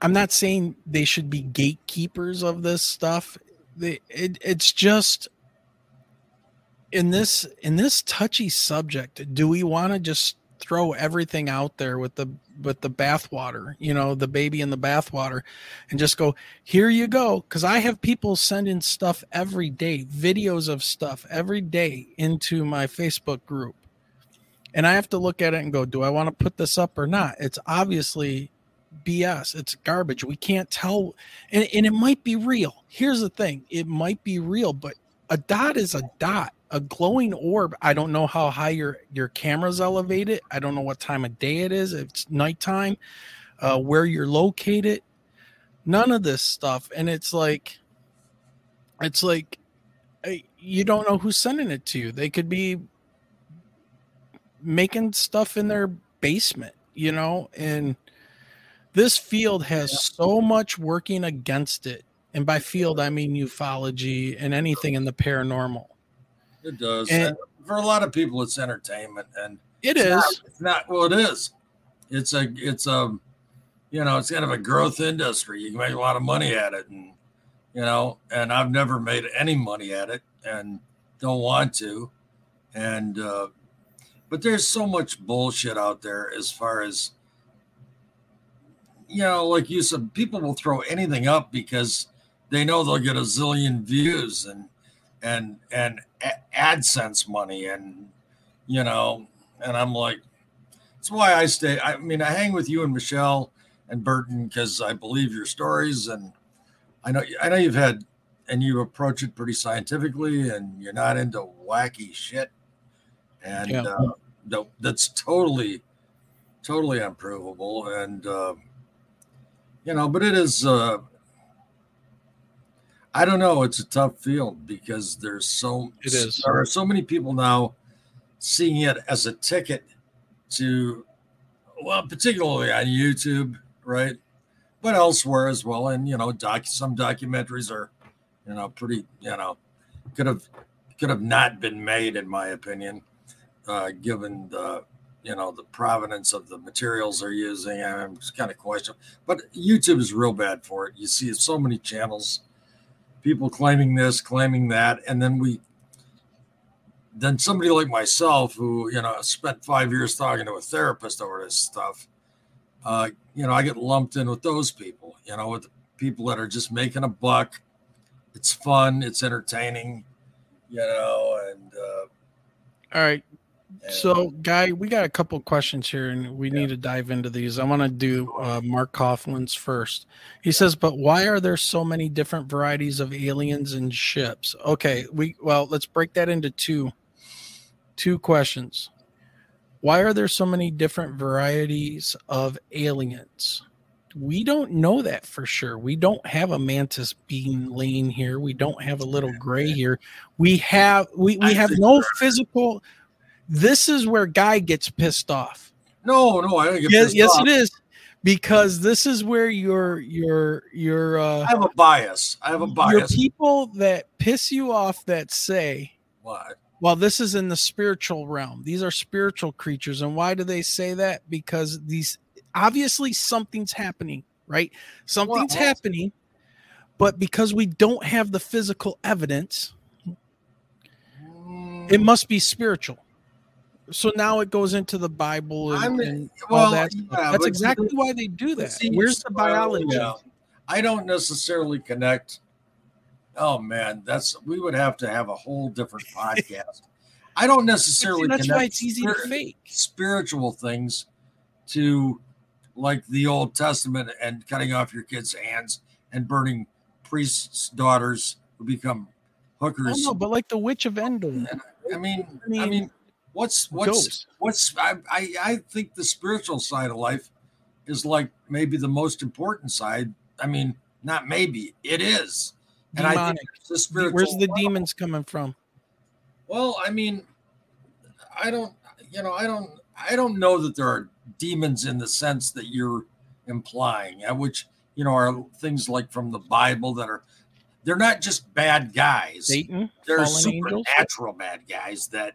I'm not saying they should be gatekeepers of this stuff. They, it, it's just in this in this touchy subject. Do we want to just throw everything out there with the with the bathwater, you know, the baby in the bathwater, and just go, here you go. Because I have people sending stuff every day, videos of stuff every day into my Facebook group. And I have to look at it and go, do I want to put this up or not? It's obviously BS. It's garbage. We can't tell. And, and it might be real. Here's the thing it might be real, but a dot is a dot a glowing orb i don't know how high your your camera's elevated i don't know what time of day it is if it's nighttime uh, where you're located none of this stuff and it's like it's like eh, you don't know who's sending it to you they could be making stuff in their basement you know and this field has so much working against it and by field i mean ufology and anything in the paranormal it does. And, and for a lot of people, it's entertainment, and it it's is. Not, it's not. Well, it is. It's a. It's a. You know, it's kind of a growth industry. You can make a lot of money at it, and you know, and I've never made any money at it, and don't want to, and. uh but there's so much bullshit out there as far as you know, like you said, people will throw anything up because they know they'll get a zillion views and and and AdSense money, and you know, and I'm like, that's why I stay. I mean, I hang with you and Michelle and Burton because I believe your stories, and I know I know you've had, and you approach it pretty scientifically, and you're not into wacky shit, and yeah. uh, no, that's totally, totally unprovable, and. Uh, you know, but it is uh, I don't know. It's a tough field because there's so it is. there are so many people now seeing it as a ticket to well, particularly on YouTube, right? But elsewhere as well. And you know, doc some documentaries are, you know, pretty, you know, could have could have not been made, in my opinion, uh, given the you know the provenance of the materials they're using. I'm just kind of question, but YouTube is real bad for it. You see so many channels people claiming this, claiming that, and then we then somebody like myself who you know spent five years talking to a therapist over this stuff uh, you know i get lumped in with those people you know with people that are just making a buck. It's fun it's entertaining you know and uh, all right so, Guy, we got a couple questions here, and we yeah. need to dive into these. I want to do uh, Mark Coughlin's first. He says, "But why are there so many different varieties of aliens and ships?" Okay, we well, let's break that into two two questions. Why are there so many different varieties of aliens? We don't know that for sure. We don't have a mantis being laying here. We don't have a little gray here. We have we, we have no physical this is where Guy gets pissed off. No, no, I don't get yes, yes, off. it is. because this is where your your your uh I have a bias. I have a bias. your people that piss you off that say What? well this is in the spiritual realm these are spiritual creatures and why do they say that because these obviously something's happening right something's Well- happening but because we don't have the physical evidence Mm, it must be spiritual so now it goes into the bible and, I mean, and well, all that yeah, that's exactly see- why they do that see, where's the biology yeah. I don't necessarily connect. Oh man, that's we would have to have a whole different podcast. I don't See, necessarily that's connect why it's easy to spirit- fake spiritual things to like the Old Testament and cutting off your kids' hands and burning priests' daughters who become hookers. no but like the witch of endor I mean, I I mean, mean, what's what's what's I, I I think the spiritual side of life is like maybe the most important side. I mean, not maybe it is, and I think demonic the spiritual. where's the realm. demons coming from Well, I mean, I don't, you know, I don't, I don't know that there are demons in the sense that you're implying, uh, which you know are things like from the Bible that are, they're not just bad guys. satan they're fallen angels? supernatural bad guys that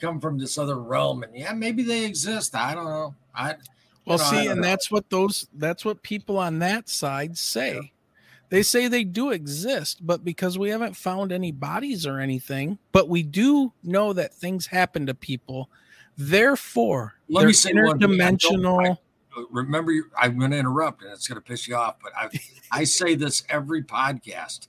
come from this other realm, and yeah, maybe they exist. I don't know. I Well, know, see, don't and know. that's what those that's what people on that side say. They say they do exist, but because we haven't found any bodies or anything, but we do know that things happen to people. Therefore, Let me say. I interdimensional. remember. I'm going to interrupt, and it's going to piss you off, but I I say this every podcast.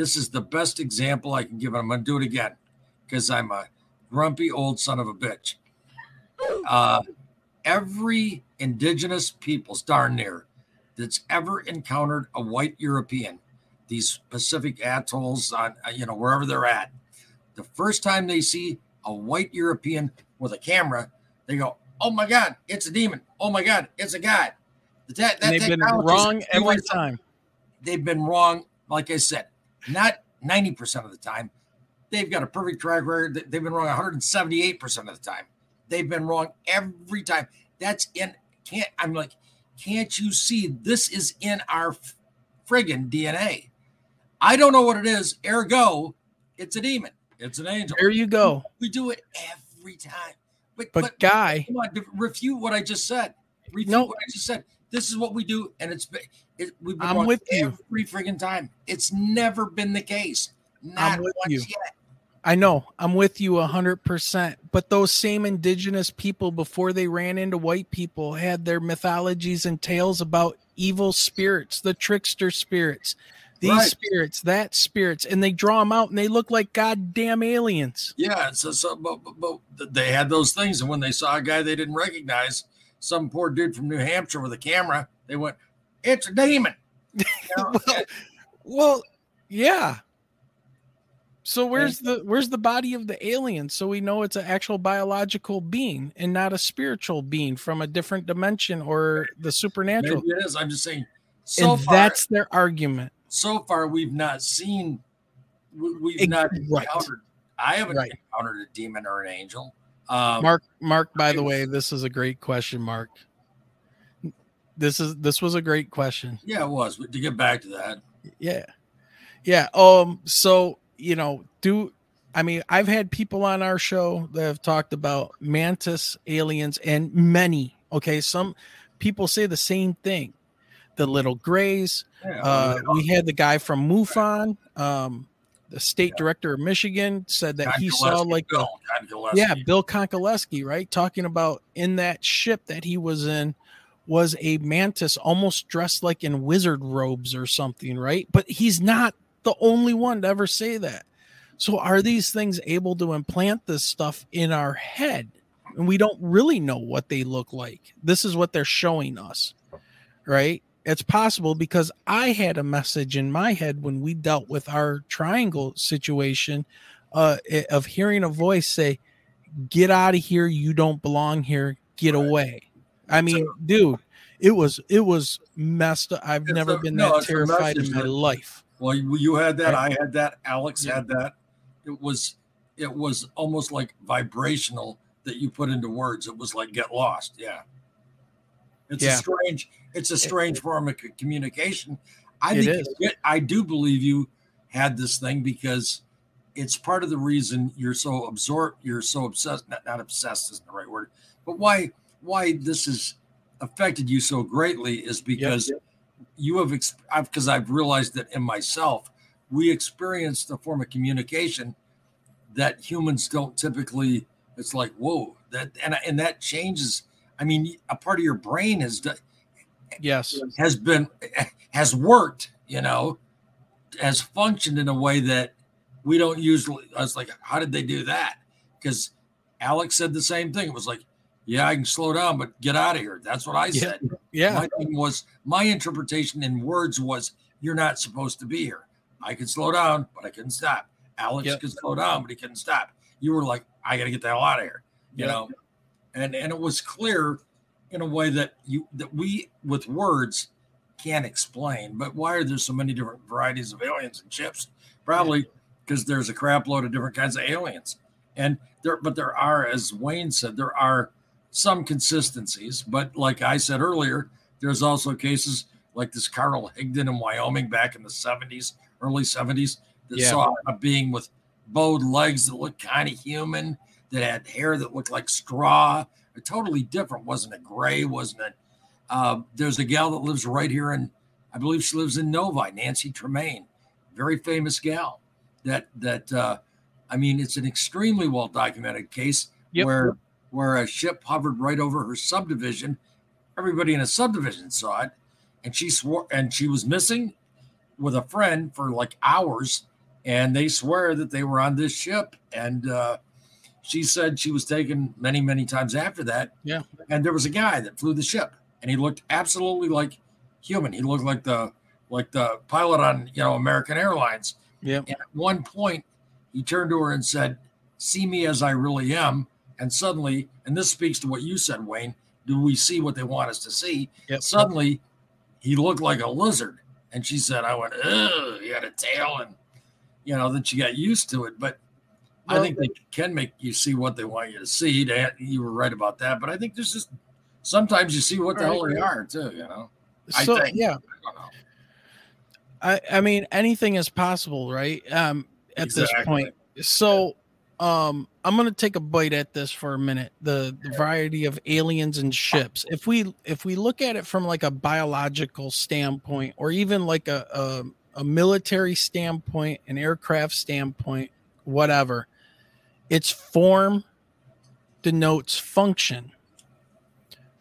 This is the best example I can give. I'm going to do it again because I'm a grumpy old son of a bitch. Uh, every indigenous peoples, darn near, that's ever encountered a white European, these Pacific atolls on, uh, you know, wherever they're at, the first time they see a white European with a camera, they go, "Oh my God, it's a demon! Oh my God, it's a god!" That, that they've been wrong every time. they've been wrong. Like I said, not 90% of the time. They've got a perfect track record. They- They've been wrong 178% of the time. They've been wrong every time. That's in, can't, I'm like, can't you see this is in our friggin' DNA? I don't know what it is. Ergo, it's a demon. It's an angel. There you go. We do it every time. But, But guy, Come on, refute what I just said. Refute No. what I just said. This is what we do, and it's it, we've been I'm with you. every friggin' time. It's never been the case. Not with once you. yet. I know I'm with you a hundred percent. But those same indigenous people, before they ran into white people, had their mythologies and tales about evil spirits, the trickster spirits, these Right. spirits, that spirits, and they draw them out, and they look like goddamn aliens. Yeah, so, so but, but, but they had those things, and when they saw a guy they didn't recognize, some poor dude from New Hampshire with a camera, they went, "It's a demon." You know, well, well, yeah. So where's the where's the body of the alien? So we know it's an actual biological being and not a spiritual being from a different dimension or the supernatural. maybe it is. I'm just saying. So and far, that's their argument. so far we've not seen. we- We've not right. encountered. I haven't Right. encountered a demon or an angel. Um, Mark, Mark. By the way, this is a great question, Mark. This is this was a great question. Yeah, it was. But to get back to that, Yeah. Yeah. Um, so, you know, do I mean I've had people on our show that have talked about mantis aliens and many, okay, some people say the same thing. The little grays. Yeah, Uh, we had the guy from MUFON, um, the state director of Michigan, said that he saw like Bill, yeah, Bill Konkolesky, right? Talking about in that ship that he was in was a mantis almost dressed like in wizard robes or something, right? But he's not the only one to ever say that. So are these things able to implant this stuff in our head? And we don't really know what they look like. This is what they're showing us, right? It's possible because I had a message in my head when we dealt with our triangle situation uh, of hearing a voice say, "Get out of here! You don't belong here. Get Right. away." I mean, dude, it was it was messed up. I've never a- been no, that terrified in my life. Well, you, had that. I had that. Alex Yeah. had that. It was, it was almost like vibrational that you put into words. It was like get lost. Yeah. It's Yeah. a strange. It's a strange form of communication. I It think is. it- I do believe you had this thing because it's part of the reason you're so absorbed. You're so obsessed. Not, not obsessed isn't the right word, but why why this has affected you so greatly is because you have because I've realized that in myself, we experienced a form of communication that humans don't typically. It's like whoa, that and and that changes. I mean, a part of your brain has done, Yes. has been has worked. You know, has functioned in a way that we don't usually. I was like, how did they do that? Because Alex said the same thing. It was like, yeah, I can slow down, but get out of here. That's what I said Yeah. my thing was my interpretation in words was you're not supposed to be here. I could slow down, but I couldn't stop. Alex Yep. could slow down, but he couldn't stop. You were like, I got to get the hell out of here, you Yep. know. And and it was clear in a way that you that we with words can't explain. But why are there so many different varieties of aliens and ships? Probably because there's a crap load of different kinds of aliens. And there, but there are, as Wayne said, there are some consistencies. But like I said earlier, there's also cases like this Carl Higdon in Wyoming back in the 70s, early 70s, that Yeah. saw a being with bowed legs that looked kind of human, that had hair that looked like straw, A totally different. Wasn't it gray? Wasn't it? Uh, there's a gal that lives right here in, I believe she lives in Novi, Nancy Tremaine, very famous gal. That that uh, I mean, it's an extremely well documented case Yep. where where a ship hovered right over her subdivision. Everybody in a subdivision saw it, and she swore, and she was missing with a friend for like hours, and they swear that they were on this ship, and uh, she said she was taken many, many times after that. Yeah. and there was a guy that flew the ship, and he looked absolutely like human. He looked like the like the pilot on you know American Airlines. Yep. And at one point, he turned to her and said, See me as I really am. And suddenly, and this speaks to what you said, Wayne, do we see what they want us to see? Yep. Suddenly, he looked like a lizard. And she said, I went, Ugh, he had a tail. And, you know, then she got used to it. But I think they can make you see what they want you to see. They, you were right about that. But I think there's just sometimes you see what the hell they are, too, you know? I So think. yeah, I know. I I mean anything is possible, right? Um, at this point. So, um, I'm gonna take a bite at this for a minute. The, the variety of aliens and ships. If we if we look at it from like a biological standpoint, or even like a a, a military standpoint, an aircraft standpoint, whatever, its form denotes function,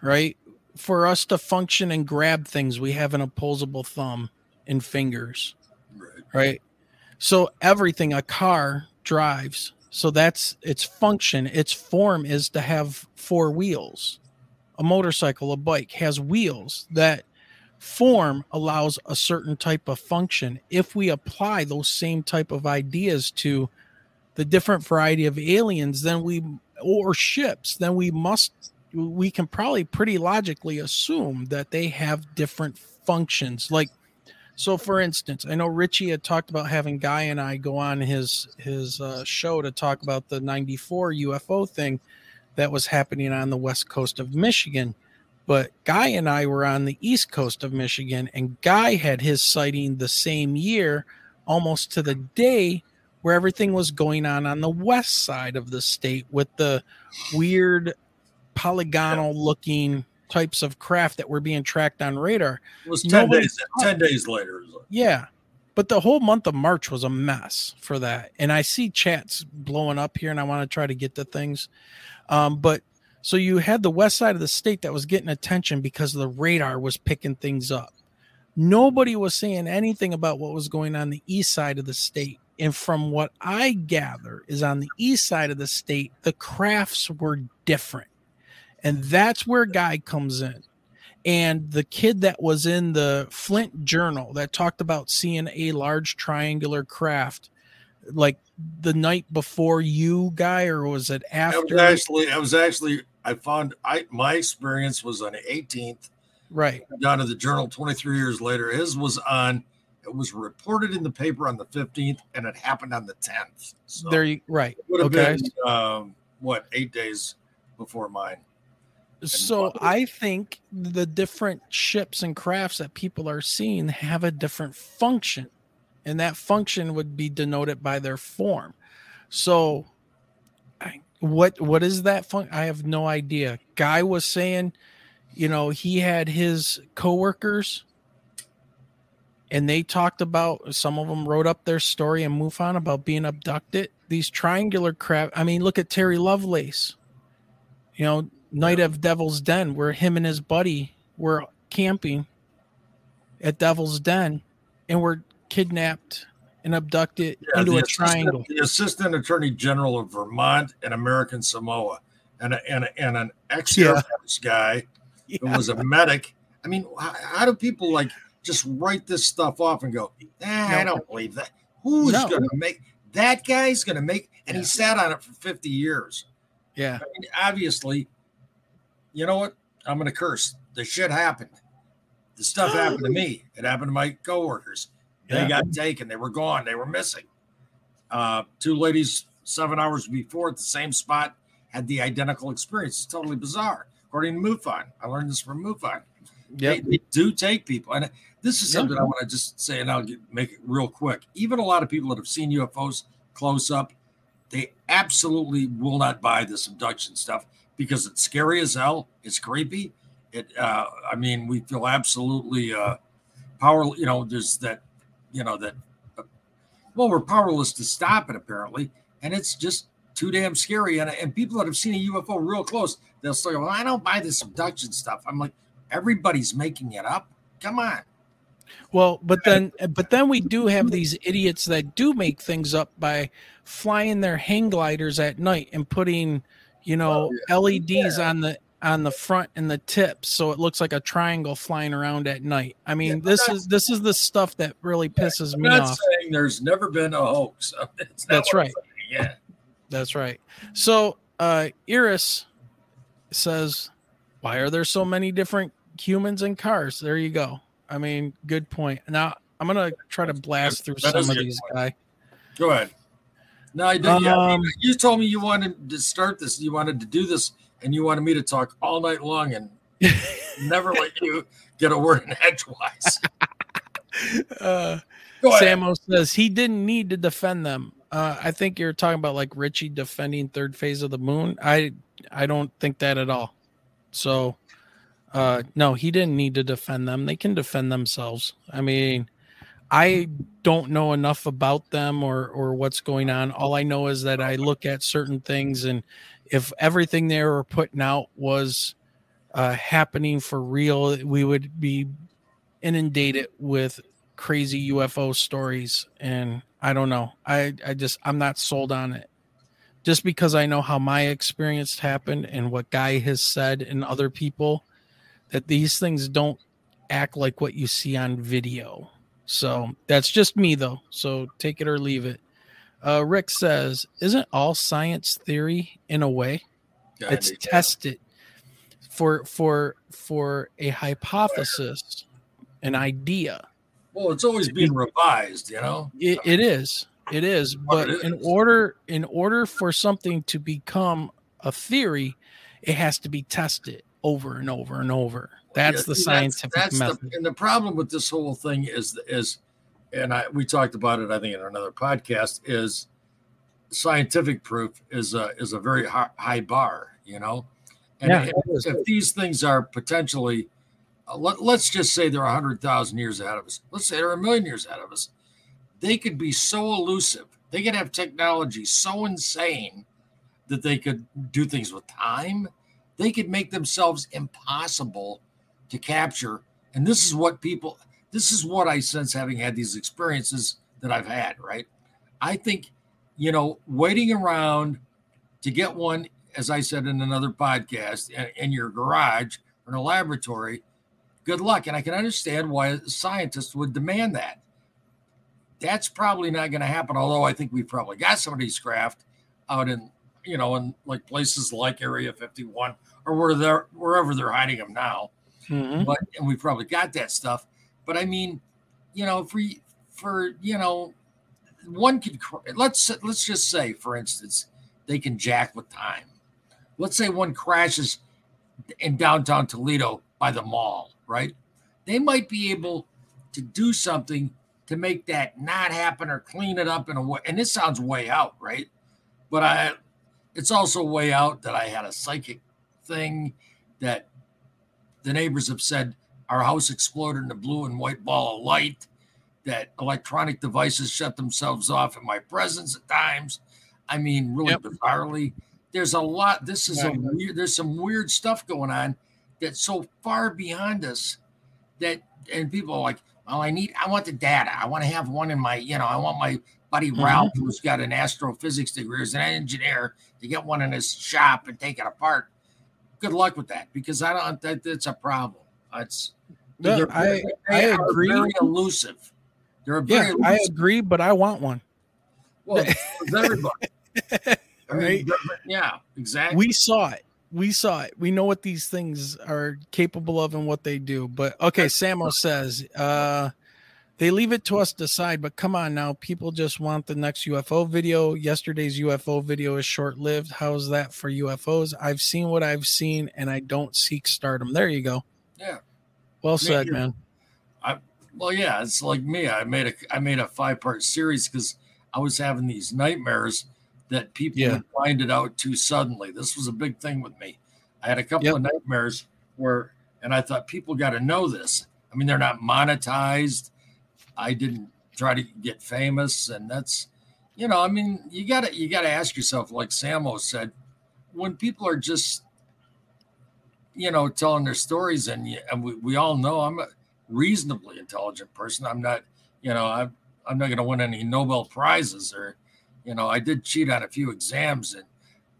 right? For us to function and grab things, we have an opposable thumb and fingers Right. right? So everything a car drives, so that's its function, its form is to have four wheels. A motorcycle, a bike has wheels that form allows a certain type of function. If we apply those same type of ideas to the different variety of aliens, then we or ships, then we must we can probably pretty logically assume that they have different functions. Like so, for instance, I know Richie had talked about having Guy and I go on his his uh, show to talk about the '94 UFO thing that was happening on the west coast of Michigan. But Guy and I were on the east coast of Michigan, and Guy had his sighting the same year, almost to the day, where everything was going on on the west side of the state with the weird polygonal looking types of craft that were being tracked on radar. It was 10 Nobody days 10 days later. Yeah. But the whole month of March was a mess for that. And I see chats blowing up here and I want to try to get to things. Um, but so you had the west side of the state that was getting attention because the radar was picking things up. Nobody was saying anything about what was going on the east side of the state. And from what I gather is on the east side of the state, the crafts were different. And that's where Guy comes in. And the kid that was in the Flint Journal that talked about seeing a large triangular craft, like the night before you, Guy, or was it after? It was actually, I was actually, I found, I my experience was on the 18th. Right. Down to the Journal 23 years later. His was on, it was reported in the paper on the 15th, and it happened on the 10th. So there you right. Okay. been um, what eight days before mine. So I think the different ships and crafts that people are seeing have a different function, and that function would be denoted by their form. So, I, what what is that function? I have no idea. Guy was saying, you know, he had his coworkers, and they talked about some of them wrote up their story and MUFON about being abducted. These triangular craft. I mean, look at Terry Lovelace. You know, Night of Devil's Den, where him and his buddy were camping at Devil's Den and were kidnapped and abducted yeah, into a triangle. The assistant attorney general of Vermont and American Samoa, and a, and, a, and an ex Air yeah. Force guy yeah. who was a medic. I mean, how, how, do people like just write this stuff off and go, eh, no. I don't believe that. Who's no. going to make that guy's going to make? And he sat on it for 50 years. Yeah. I mean, obviously, you know what? I'm going to curse. The shit happened. The stuff happened to me. It happened to my coworkers. They yeah. got taken. They were gone. They were missing. Uh, two ladies, seven hours before at the same spot, had the identical experience. It's totally bizarre. According to MUFON, I learned this from MUFON. Yep. They, they do take people. And this is something I want to just say, and I'll get, make it real quick. Even a lot of people that have seen UFOs close up, they absolutely will not buy this abduction stuff because it's scary as hell. It's creepy. It, uh, I mean, we feel absolutely uh, power. You know, there's that, you know, that. Uh, well, we're powerless to stop it apparently, and it's just too damn scary. And and people that have seen a UFO real close, they'll say, "Well, I don't buy this abduction stuff." I'm like, everybody's making it up. Come on. Well, but then, but then we do have these idiots that do make things up by flying their hang gliders at night and putting you know, yeah. LEDs yeah. on the on the front and the tips so it looks like a triangle flying around at night. I mean, yeah, this is this is the stuff that really pisses I'm me not off. Saying there's never been a hoax. That's right. Yeah. That's right. So, uh Iris says, "Why are there so many different humans and cars?" There you go. I mean, good point. Now, I'm going to try to blast through that some of these guys. Go ahead. No, I didn't. Um, you told me you wanted to start this. You wanted to do this, and you wanted me to talk all night long and never let you get a word in edgewise. Uh, Samo says he didn't need to defend them. Uh, I think you're talking about like Richie defending third phase of the moon. I I don't think that at all. So, uh, no, he didn't need to defend them. They can defend themselves. I mean, I don't know enough about them or or what's going on. All I know is that I look at certain things, and if everything they were putting out was uh, happening for real, we would be inundated with crazy UFO stories. And I don't know. I I just I'm not sold on it. Just because I know how my experience happened and what Guy has said and other people, that these things don't act like what you see on video so that's just me, though. So take it or leave it. Uh, Rick says, "Isn't all science theory in a way? God, it's tested for for for a hypothesis, an idea. Well, it's always being revised, you know. It, it is, it is. But it is. in order in order for something to become a theory, it has to be tested over and over and over. That's the scientific that's, that's method. The, and the problem with this whole thing is is, and I we talked about it I think in another podcast is scientific proof is a is a very high, high bar. You know, And yeah, if, if, these things are potentially, uh, let, us just say they're 100,000 years ahead of us. Let's say they're a million years ahead of us. They could be so elusive. They could have technology so insane that they could do things with time. They could make themselves impossible to capture. And this is what people, this is what I sense having had these experiences that I've had, right? I think, you know, waiting around to get one, as I said in another podcast, in your garage or in a laboratory, good luck. And I can understand why scientists would demand that. That's probably not going to happen, although I think we probably got some of these craft out in, you know, in like places like Area 51 or where they're wherever they're hiding them now. Mm-hmm. But and we probably got that stuff. But I mean, you know, for for you know, one could let's let's just say, for instance, they can jack with time. Let's say one crashes in downtown Toledo by the mall, right? They might be able to do something to make that not happen or clean it up in a way. And this sounds way out, right? But I, it's also way out that I had a psychic thing that the neighbors have said our house exploded in a blue and white ball of light that electronic devices shut themselves off in my presence at times. I mean, really yep. bizarrely. There's a lot. This is a weird. There's some weird stuff going on that's so far beyond us that, and people are like, "Well, I need. I want the data. I want to have one in my. You know, I want my buddy mm-hmm. Ralph, who's got an astrophysics degree, as an engineer, to get one in his shop and take it apart." Good luck with that, because I don't. That, that's a problem. It's. No, I, I agree. Very elusive. They're very yeah, I agree, but I want one. Well, everybody. right? yeah, exactly. We saw it. We saw it. We know what these things are capable of and what they do. But okay, Samo says, uh, they leave it to us to decide, but come on now. People just want the next UFO video. Yesterday's UFO video is short lived. How's that for UFOs? I've seen what I've seen and I don't seek stardom. There you go. Yeah. Well said, man. I, well, yeah, it's like me. I made a I made a five part series because I was having these nightmares that people yeah. would find it out too suddenly. This was a big thing with me. I had a couple yep. of nightmares where, and I thought people got to know this. I mean, they're not monetized. I didn't try to get famous, and that's, you know, I mean, you gotta you gotta ask yourself, like Samo said, when people are just, you know, telling their stories, and, and we, we all know I'm a reasonably intelligent person. I'm not, you know, I'm I'm not going to win any Nobel prizes or, you know, I did cheat on a few exams in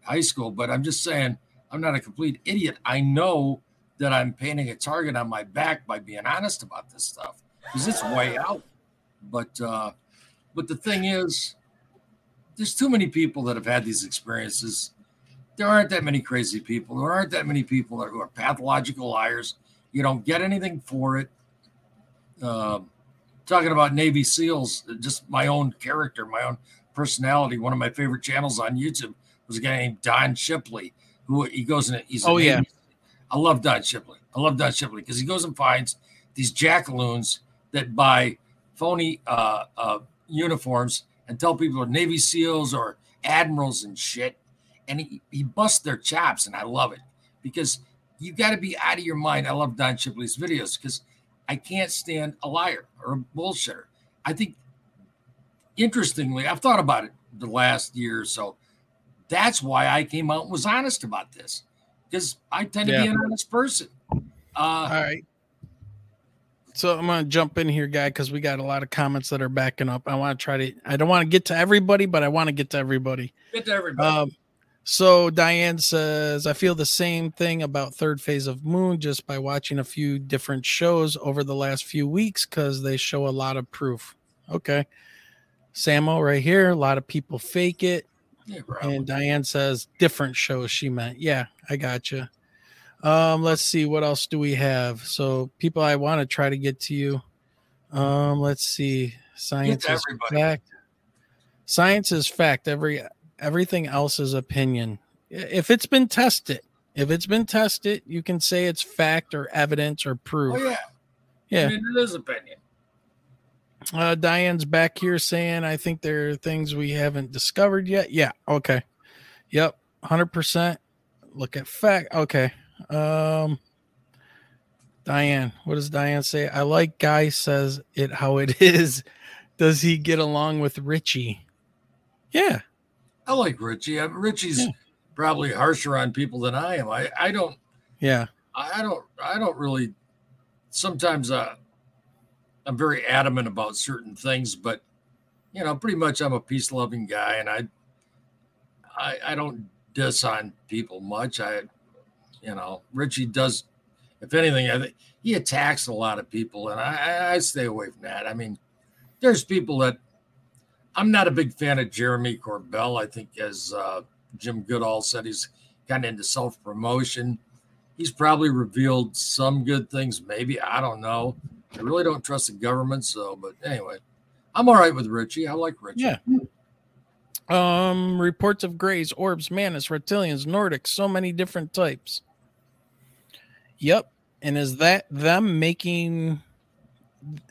high school, but I'm just saying I'm not a complete idiot. I know that I'm painting a target on my back by being honest about this stuff because it's way out. But uh, but the thing is, there's too many people that have had these experiences. There aren't that many crazy people. There aren't that many people who are pathological liars. You don't get anything for it uh, talking about Navy SEALs, just my own character, my own personality. One of my favorite channels on YouTube was a guy named Don Shipley, who he goes and he's oh Navy, yeah, I love Don Shipley. I love Don Shipley because he goes and finds these jackaloons that buy phony uh, uh, uniforms and tell people are Navy SEALs or admirals and shit, and he, he busts their chops, and I love it because you got to be out of your mind. I love Don Shipley's videos because I can't stand a liar or a bullshitter. I think, interestingly, I've thought about it the last year or so. That's why I came out and was honest about this because I tend to yeah. be an honest person. Uh, All right. So I'm gonna jump in here, guy, because we got a lot of comments that are backing up. I want to try to. I don't want to get to everybody, but I want to get to everybody. Get to everybody. Um, so Diane says, I feel the same thing about third phase of moon just by watching a few different shows over the last few weeks because they show a lot of proof. Okay. Samo right here, a lot of people fake it. Yeah, and Diane says different shows she meant. Yeah, I got you. Um, let's see what else do we have. So people I want to try to get to you. Um, let's see. Science is fact. Science is fact. Every everything else is opinion. If it's been tested, if it's been tested, you can say it's fact or evidence or proof. Oh, yeah. Yeah. I mean, it is opinion. Uh, Diane's back here saying, I think there are things we haven't discovered yet. Yeah. Okay. Yep. 100%. look at fact. Okay. Um, Diane, what does Diane say? I like Guy says it how it is. Does he get along with Richie? Yeah. I like Richie. I, Richie's yeah. probably harsher on people than I am. I, I don't. Yeah. I, I don't. I don't really. Sometimes uh, I'm very adamant about certain things, but you know, pretty much I'm a peace loving guy, and I, I, I don't diss on people much. I, you know, Richie does. If anything, I think he attacks a lot of people, and I, I stay away from that. I mean, there's people that I'm not a big fan of Jeremy Corbell. I think, as uh, Jim Goodall said, he's kind of into self promotion. He's probably revealed some good things, maybe. I don't know. I really don't trust the government. So, but anyway, I'm all right with Richie. I like Richie. Yeah. Um, reports of grays, orbs, mantis, reptilians, Nordics, so many different types. Yep. And is that them making,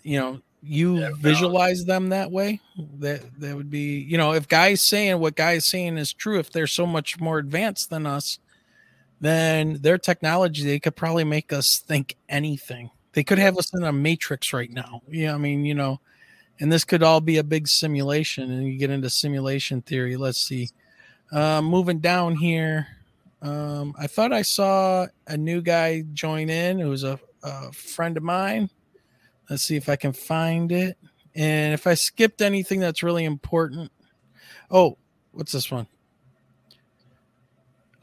you know, you yeah, visualize no. them that way? That that would be, you know, if guys saying what guys saying is true, if they're so much more advanced than us, then their technology, they could probably make us think anything. They could have us in a matrix right now. Yeah, I mean, you know, and this could all be a big simulation and you get into simulation theory let's see uh, moving down here um, i thought i saw a new guy join in it was a, a friend of mine let's see if i can find it and if i skipped anything that's really important oh what's this one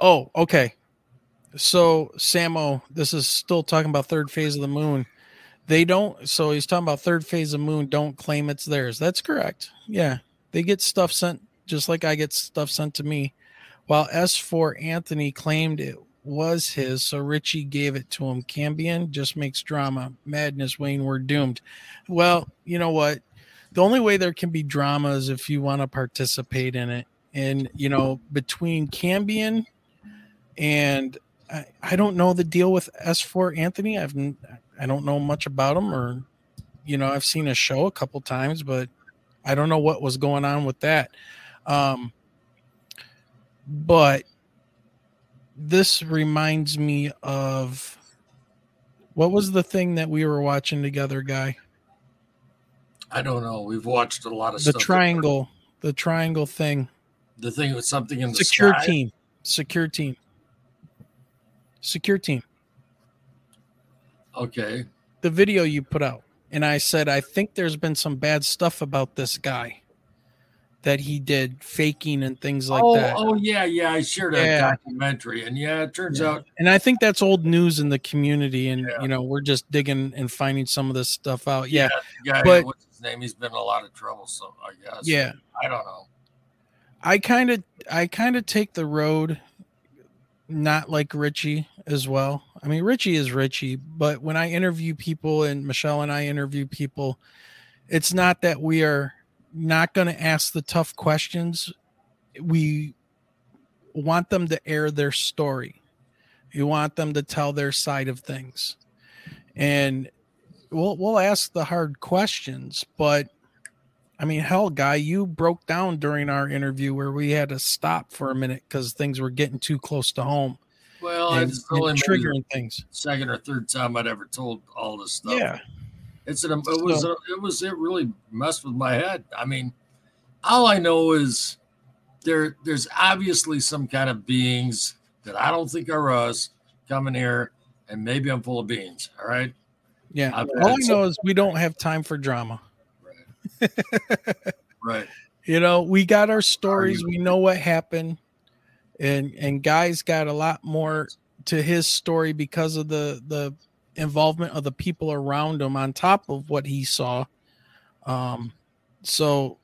oh okay so samo this is still talking about third phase of the moon they don't. So he's talking about third phase of moon. Don't claim it's theirs. That's correct. Yeah, they get stuff sent just like I get stuff sent to me. While S4 Anthony claimed it was his, so Richie gave it to him. Cambian just makes drama. Madness, Wayne, we're doomed. Well, you know what? The only way there can be drama is if you want to participate in it. And, you know, between Cambian and I, I don't know the deal with S4 Anthony. I've I don't know much about him, or you know, I've seen a show a couple times, but I don't know what was going on with that. Um, but this reminds me of what was the thing that we were watching together, guy? I don't know. We've watched a lot of the triangle, the triangle thing. The thing with something in the secure sky? team, secure team, secure team. Okay. The video you put out. And I said, I think there's been some bad stuff about this guy that he did faking and things like oh, that. Oh, yeah, yeah. I shared a yeah. documentary. And yeah, it turns yeah. out. And I think that's old news in the community. And, yeah. you know, we're just digging and finding some of this stuff out. Yeah. yeah but, what's his name? He's been in a lot of trouble. So I guess. Yeah. I don't know. I kind of, I kind of take the road not like Richie as well. I mean, Richie is Richie, but when I interview people and Michelle and I interview people, it's not that we are not going to ask the tough questions. We want them to air their story. You want them to tell their side of things. And we'll we'll ask the hard questions, but I mean, hell, guy, you broke down during our interview where we had to stop for a minute because things were getting too close to home. Well, and, it's really triggering things. Second or third time I'd ever told all this stuff. Yeah, it's an, it was so, it was it really messed with my head. I mean, all I know is there there's obviously some kind of beings that I don't think are us coming here, and maybe I'm full of beans. All right. Yeah. all I know is we don't have time for drama. Right. right. You know, we got our stories. We know what happened, and and guys got a lot more to his story because of the the involvement of the people around him on top of what he saw. Um, so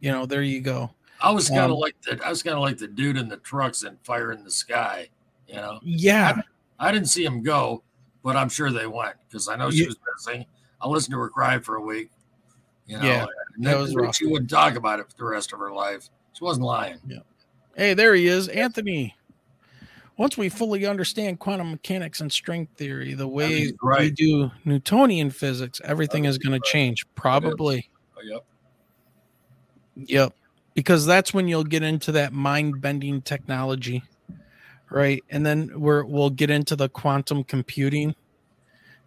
you know, there you go. I was kind of um, like the I was kind of like the dude in the trucks and fire in the sky. You know. Yeah. I, I didn't see him go, but I'm sure they went because I know she yeah. was missing. I listened to her cry for a week. You know, yeah, that was rough. She wouldn't talk about it for the rest of her life. She wasn't lying. Yeah. Hey, there he is, Anthony. Once we fully understand quantum mechanics and string theory, the way right. we do Newtonian physics, everything is going right. to change. Probably. Oh, yep. Yep. Because that's when you'll get into that mind bending technology right? And then we're we'll get into the quantum computing.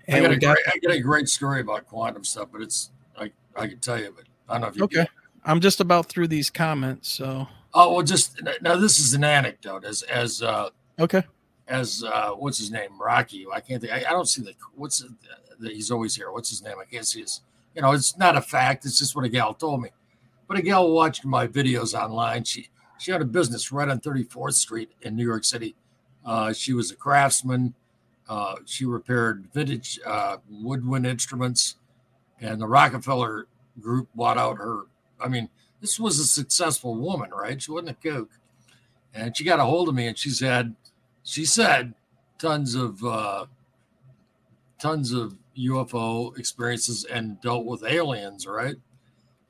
I got, got, great, I got, a great, story about quantum stuff, but it's I I can tell you, but I don't know if you okay. I'm just about through these comments, so. Oh well, just now. This is an anecdote. As as uh, okay. As uh, what's his name? Rocky. I can't think. I, I don't see the what's the, the, he's always here. What's his name? I can't see his. You know, it's not a fact. It's just what a gal told me. But a gal watched my videos online. She she had a business right on 34th Street in New York City. Uh, she was a craftsman. Uh, she repaired vintage uh, woodwind instruments, and the Rockefeller Group bought out her. I mean, this was a successful woman, right? She wasn't a kook, and she got a hold of me, and she said, she said, tons of uh, tons of UFO experiences and dealt with aliens, right?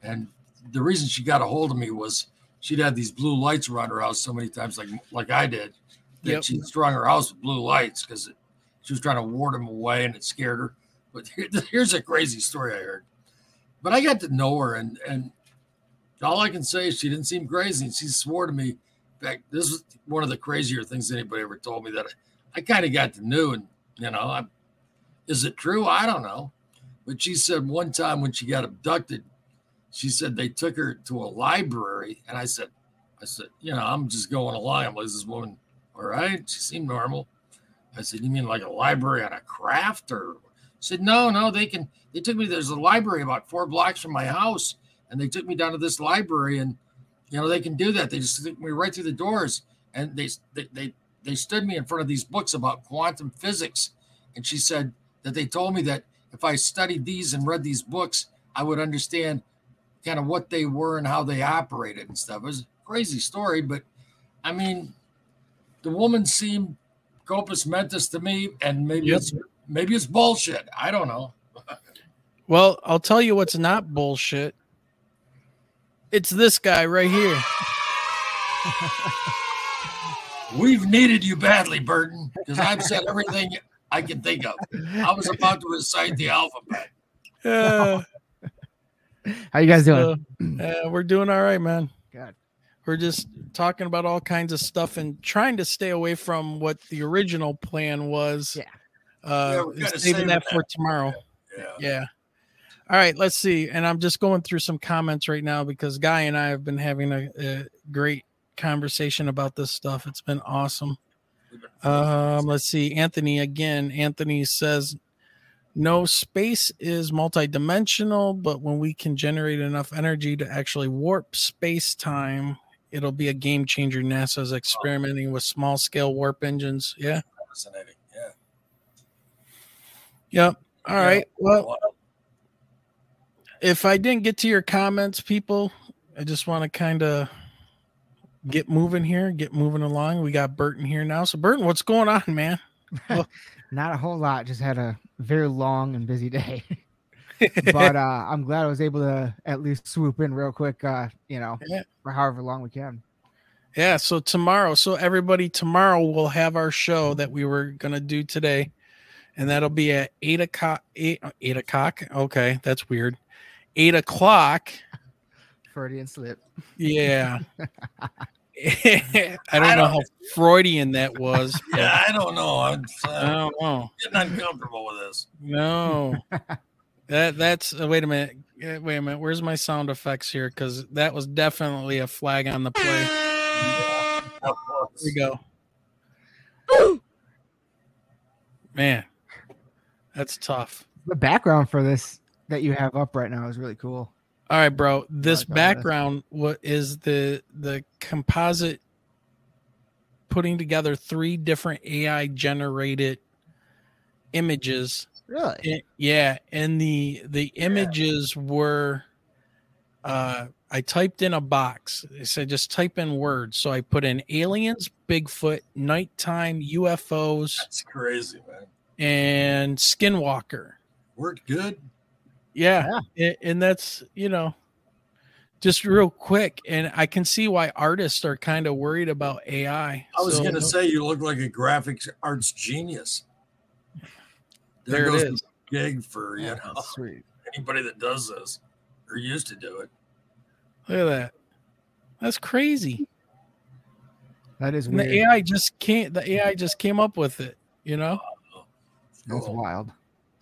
And the reason she got a hold of me was she'd had these blue lights around her house so many times, like like I did, that yep. she strung her house with blue lights because she was trying to ward them away and it scared her. But here, here's a crazy story I heard. But I got to know her, and and all I can say is she didn't seem crazy. And she swore to me. This is one of the crazier things anybody ever told me that I, I kind of got to know. And you know, I, is it true? I don't know. But she said one time when she got abducted, she said they took her to a library, and I said, I said, you know, I'm just going along. I'm like, this woman, all right? She seemed normal. I said, you mean like a library on a craft or? Said, no, no, they can. They took me. There's a library about four blocks from my house, and they took me down to this library, and you know they can do that. They just took me right through the doors, and they they they, they stood me in front of these books about quantum physics, and she said that they told me that if I studied these and read these books, I would understand kind of what they were and how they operated and stuff. It was a crazy story, but I mean, the woman seemed compos mentis to me, and maybe yep. it's maybe it's bullshit. I don't know. well, I'll tell you what's not bullshit. It's this guy right here. We've needed you badly, Burton, because I've said everything I can think of. I was about to recite the alphabet. Uh, How you guys doing? uh, we're doing all right, man. Good. We're just talking about all kinds of stuff and trying to stay away from what the original plan was. Yeah. Uh, yeah, saving that, that for tomorrow. Yeah. yeah. All right, let's see. And I'm just going through some comments right now because Guy and I have been having a, a great conversation about this stuff. It's been awesome. Um, let's see. Anthony again. Anthony says no, space is multidimensional, but when we can generate enough energy to actually warp space time, it'll be a game changer. NASA's experimenting with small scale warp engines. Yeah. Fascinating. Yeah. Yep. All right. Well, if I didn't get to your comments, people, I just want to kind of get moving here, get moving along. We got Burton here now. So, Burton, what's going on, man? Well, Not a whole lot. Just had a very long and busy day. but uh, I'm glad I was able to at least swoop in real quick. Uh, you know, yeah. for however long we can. Yeah. So tomorrow, so everybody, tomorrow we'll have our show that we were gonna do today, and that'll be at eight o'clock. Eight, eight o'clock. Okay, that's weird. Eight o'clock. Freudian slip. Yeah. I don't I know don't, how Freudian that was. Yeah, I don't know. I'm uh, I don't know. Getting uncomfortable with this. No, that that's. Uh, wait a minute. Wait a minute. Where's my sound effects here? Because that was definitely a flag on the play. Yeah, Here we go. Man, that's tough. The background for this that you have up right now is really cool. All right, bro. This background what is the the composite putting together three different AI generated images. Really? And, yeah, and the the images yeah. were uh I typed in a box. It said just type in words. So I put in aliens, Bigfoot, nighttime, UFOs. That's crazy, man. And skinwalker. Worked good. Yeah. yeah. And that's, you know, just real quick. And I can see why artists are kind of worried about AI. I was so, going to say, you look like a graphics arts genius. There, there goes it is. The gig for, you oh, know, sweet. anybody that does this or used to do it. Look at that. That's crazy. That is And weird. the AI just can't. The AI just came up with it. You know. Oh, that's Cool. wild.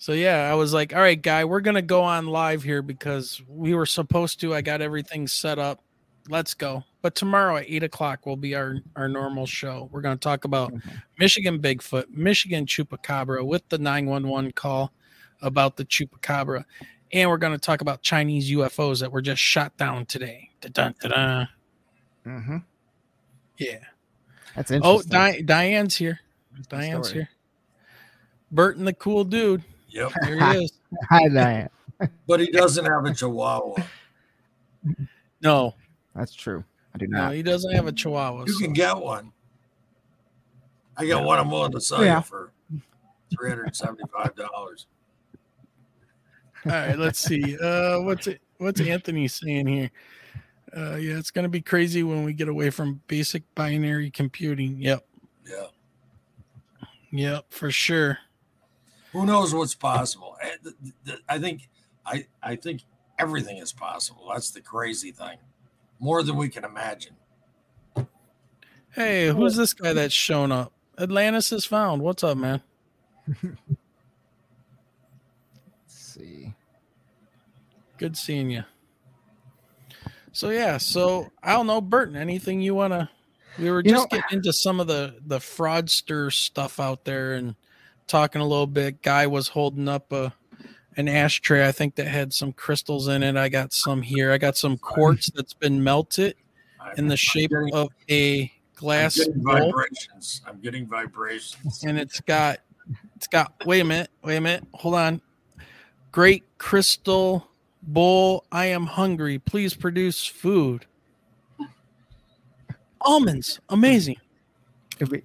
So yeah, I was like, all right, guy, we're gonna go on live here because we were supposed to. I got everything set up. Let's go. But tomorrow at eight o'clock will be our our normal show. We're gonna talk about Michigan Bigfoot, Michigan Chupacabra with the nine one one call about the Chupacabra, and we're gonna talk about Chinese UFOs that were just shot down today. Da-dun, da-dun. hmm Yeah. That's Oh, interesting. Di- Diane's here. Diane's here. Burton, the cool dude. Yep. Here he is. Hi, Diane. But he doesn't have a chihuahua. No, That's true. I do no, not. he doesn't have a Chihuahua. You so- can get one. I got one I'm willing to sell Yeah. you for three hundred and seventy-five dollars. All right, let's see. Uh, what's it? What's Anthony saying here? Uh, yeah, it's gonna be crazy when we get away from basic binary computing. Yep, Yeah. yep, for sure. Who knows what's possible? Eh, th- th- I think I I think everything is possible. That's the crazy thing. More than we can imagine. Hey, who's this guy that's shown up? Atlantis is found. What's up, man? Let's see. Good seeing you. So yeah, so I don't know, Burton. Anything you wanna? We were You just know- getting into some of the the fraudster stuff out there and talking a little bit. Guy was holding up a an ashtray, I think that had some crystals in it. I got some here. I got some quartz that's been melted in the shape getting- of a I'm glass getting bowl, vibrations. I'm getting vibrations. and it's got it's got. Wait a minute. Wait a minute. Hold on. Great crystal bowl. I am hungry. Please produce food. Almonds. Amazing. If we-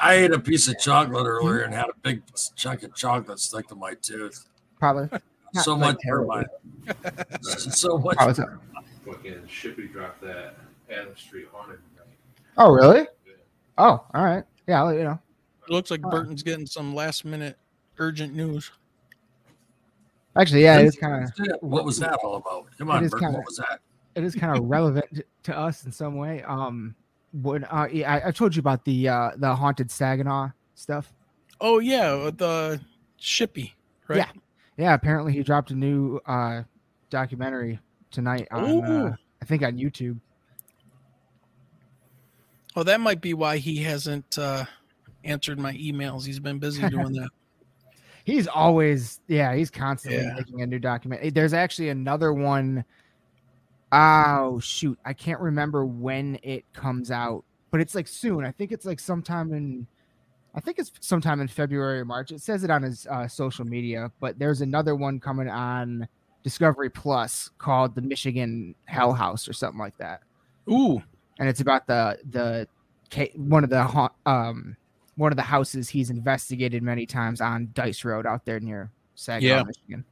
I ate a piece of chocolate earlier and had a big chunk of chocolate stuck to my tooth. probably. Not So much for my so much. Probably fucking Shippy dropped that Adam Street haunted night. Oh, really? Oh, all right. Yeah, I'll let you know. It looks like Burton's getting some last minute urgent news. Actually, yeah, it is kind of What was that all about? Come on, is Bert, kinda- what was that? it is kind of relevant to, to us in some way. Um, when uh, yeah, I, I told you about the uh the haunted Saginaw stuff. Oh yeah, the shippy, right? Yeah. Yeah, apparently he dropped a new uh documentary tonight on uh, I think on YouTube. Oh, that might be why he hasn't uh, answered my emails. He's been busy doing that. He's always yeah, he's constantly Yeah. making a new document. There's actually another one oh shoot, I can't remember when it comes out, but it's like soon. I think it's like sometime in I think it's sometime in February or March. It says it on his uh, social media, but there's another one coming on Discovery Plus called The Michigan Hell House or something like that. Ooh, and it's about the the one of the um one of the houses he's investigated many times on Dice Road out there near Saginaw, Yeah. Michigan.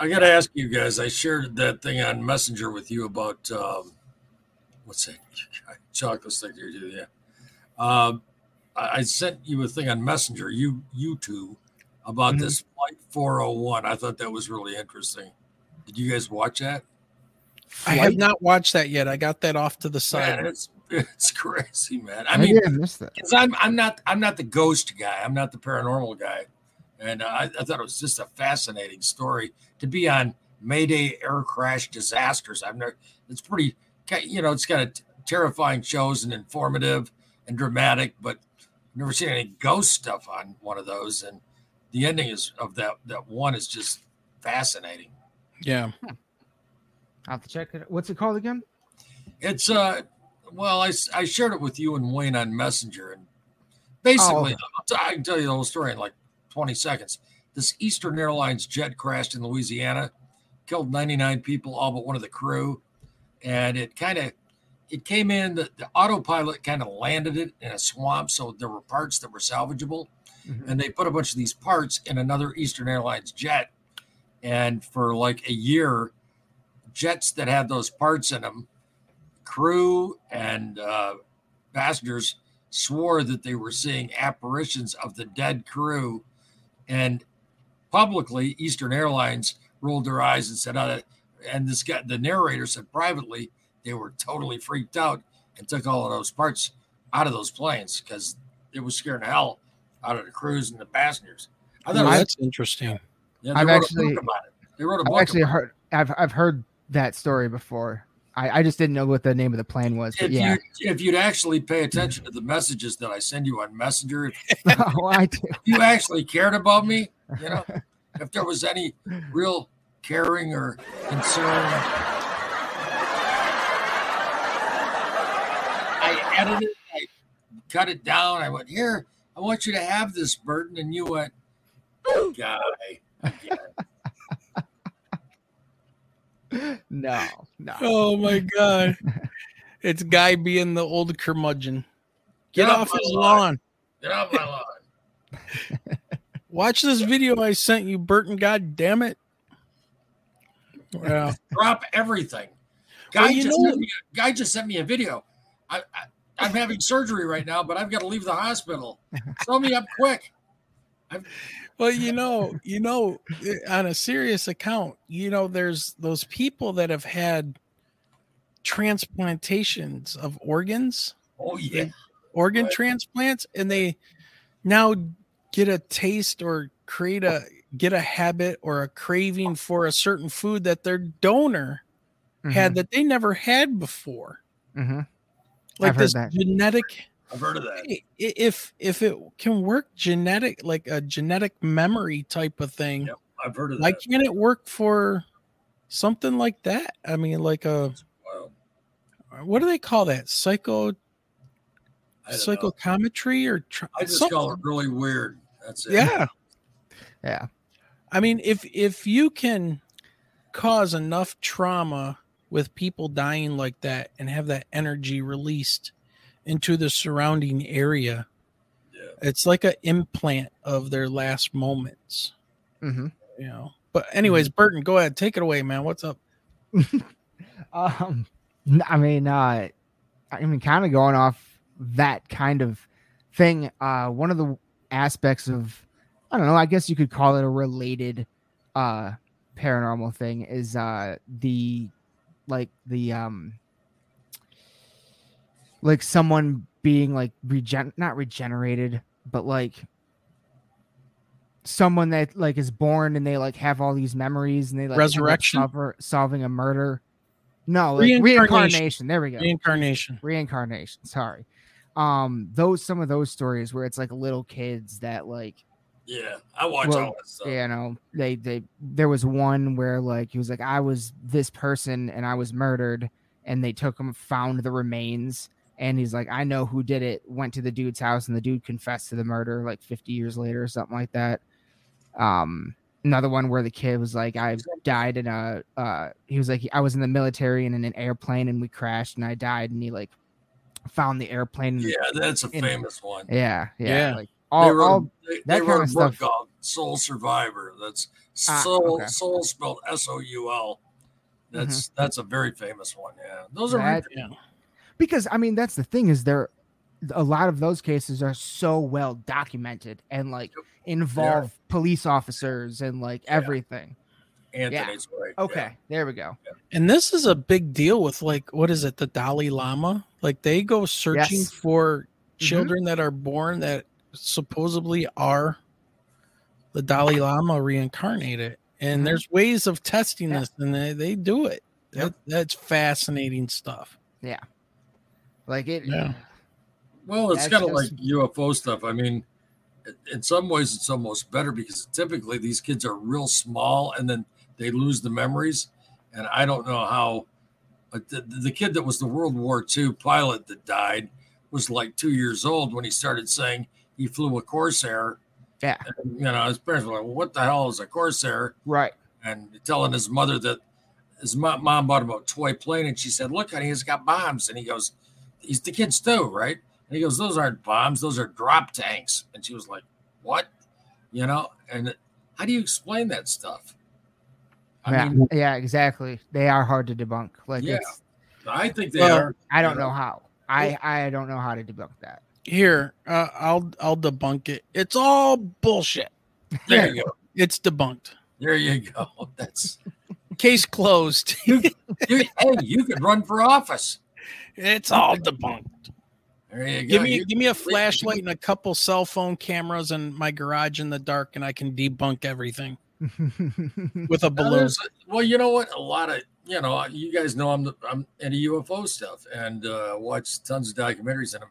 I got to ask you guys. I shared that thing on Messenger with you about um, what's that chocolate stick here, too. Yeah. Um, I, I sent you a thing on Messenger. You you two about Mhm. this flight 401. I thought that was really interesting. Did you guys watch that? I have not watched that yet. I got that off to the Man, side. it's it's crazy, man. I Maybe mean, I missed that. because I'm I'm not I'm not the ghost guy. I'm not the paranormal guy, and uh, I, I thought it was just a fascinating story to be on Mayday air crash disasters. I've never. It's pretty, you know, it's kind of terrifying shows and informative and dramatic, but I've never seen any ghost stuff on one of those. And the ending is of that that one is just fascinating. Yeah. I'll have to check it. What's it called again? It's uh, well, I, I shared it with you and Wayne on Messenger, and basically, okay. I'll t- I can tell you the whole story in like 20 seconds. This Eastern Airlines jet crashed in Louisiana, killed 99 people, all but one of the crew, and it kind of it came in. The, the autopilot kind of landed it in a swamp, so there were parts that were salvageable, Mhm. and they put a bunch of these parts in another Eastern Airlines jet, and for like a year, jets that had those parts in them crew and uh, passengers swore that they were seeing apparitions of the dead crew. And publicly, Eastern Airlines rolled their eyes and said, oh, and this guy, the narrator said privately, they were totally freaked out and took all of those parts out of those planes because it was scaring the hell out of the crews and the passengers. I thought it Oh, was, that's interesting. yeah, they I've wrote actually- a book about it. They wrote a I've book. actually about it. heard I've I've heard that story before. I, I just didn't know what the name of the plane was. But If yeah, you if you'd actually pay attention to the messages that I send you on Messenger, if oh, I do. you actually cared about me, you know, if there was any real caring or concern, I edited, I cut it down. I went, Here, I want you to have this burden. And you went, Guy. again." No, no. Oh my god. It's guy being the old curmudgeon. Get, Get off off his lawn. lawn. Get off my lawn. Watch this video I sent you, Burton. God damn it. Yeah. Drop everything. Guy, Well, just know- sent me, guy just sent me a video. I, I, I'm having surgery right now, but I've got to leave the hospital. Throw me up quick. Well, you know, you know, eh, on a serious account, you know, there's those people that have had transplantations of organs, Oh, yeah. organ Right. transplants, and they now get a taste or create a get a habit or a craving for a certain food that their donor had that they never had before. Mhm. Like I've heard this that. genetic I've heard of that. if if it can work genetic like a genetic memory type of thing Yep, I've heard of why that. can't it work for something like that i mean like a what do they call that psycho I know. psychometry or tr- I just something. call it really weird. That's it. yeah Yeah. i mean if if you can cause enough trauma with people dying like that and have that energy released into the surrounding area Yeah. it's like an implant of their last moments hmm you know. But anyways, Burton, go ahead, take it away, man. What's up? Um, n- I mean, uh, I mean, kind of going off that kind of thing. Uh, one of the aspects of, I don't know, I guess you could call it a related, uh, paranormal thing is, uh, the, like the, um, like someone being like regen, not regenerated, but like someone that like is born and they like have all these memories and they like Resurrection? solver- solving a murder. No, like Reincarnation. reincarnation. There we go. Reincarnation. reincarnation. Sorry. Um, those some of those stories where it's like little kids that like Yeah. I watch Well, all that stuff. you know they they there was one where like he was like I was this person and I was murdered and they took him found the remains and he's like I know who did it went to the dude's house and the dude confessed to the murder like 50 years later or something like that um another one where the kid was like I died in a uh he was like I was in the military and in an airplane and we crashed and I died and he like found the airplane Yeah, that's a in- famous one. yeah yeah, Yeah. like they wrote, all they, that they kind wrote of a book stuff. called Soul Survivor. That's Ah, soul okay. soul spelled S O U L. That's Mm-hmm. that's a very famous one. Yeah. Those are That- Yeah. because I mean that's the thing is there a lot of those cases are so well documented and like involve police officers and like everything. Anthony's right. Okay, there we go. And this is a big deal with like what is it, the Dalai Lama? Like they go searching Yes. for children that are born that supposedly are the Dalai Lama reincarnated. And Mhm. there's ways of testing Yeah. this, and they, they do it. That, that's fascinating stuff. Yeah. Like it Yeah. Well, it's kind of like UFO stuff. I mean, in some ways, it's almost better because typically these kids are real small and then they lose the memories. And I don't know how. But the, the kid that was the World War II pilot that died was like two years old when he started saying he flew a Corsair. Yeah. And, you know, his parents were like, well, "What the hell is a Corsair?" right. and telling his mother that his mo- mom bought him a toy plane and she said, Look, honey, it's got bombs. And he goes, He's the kid's too, right? And he goes, Those aren't bombs, those are drop tanks. And she was like, What? You know, and how do you explain that stuff? I yeah, mean, yeah, exactly. They are hard to debunk. Like Yeah. it's I think they Well, are. I don't know how. I I don't know how to debunk that. Here, uh, I'll I'll debunk it. It's all bullshit. There you go. It's debunked. There you go. That's Case closed. you, hey, you could run for office. It's all debunked. There you go. Give me You- give me a flashlight and a couple cell phone cameras in my garage in the dark, and I can debunk everything with a balloon. Well, you know what? A lot of you know, you guys know I'm the, I'm into UFO stuff and uh, watch tons of documentaries and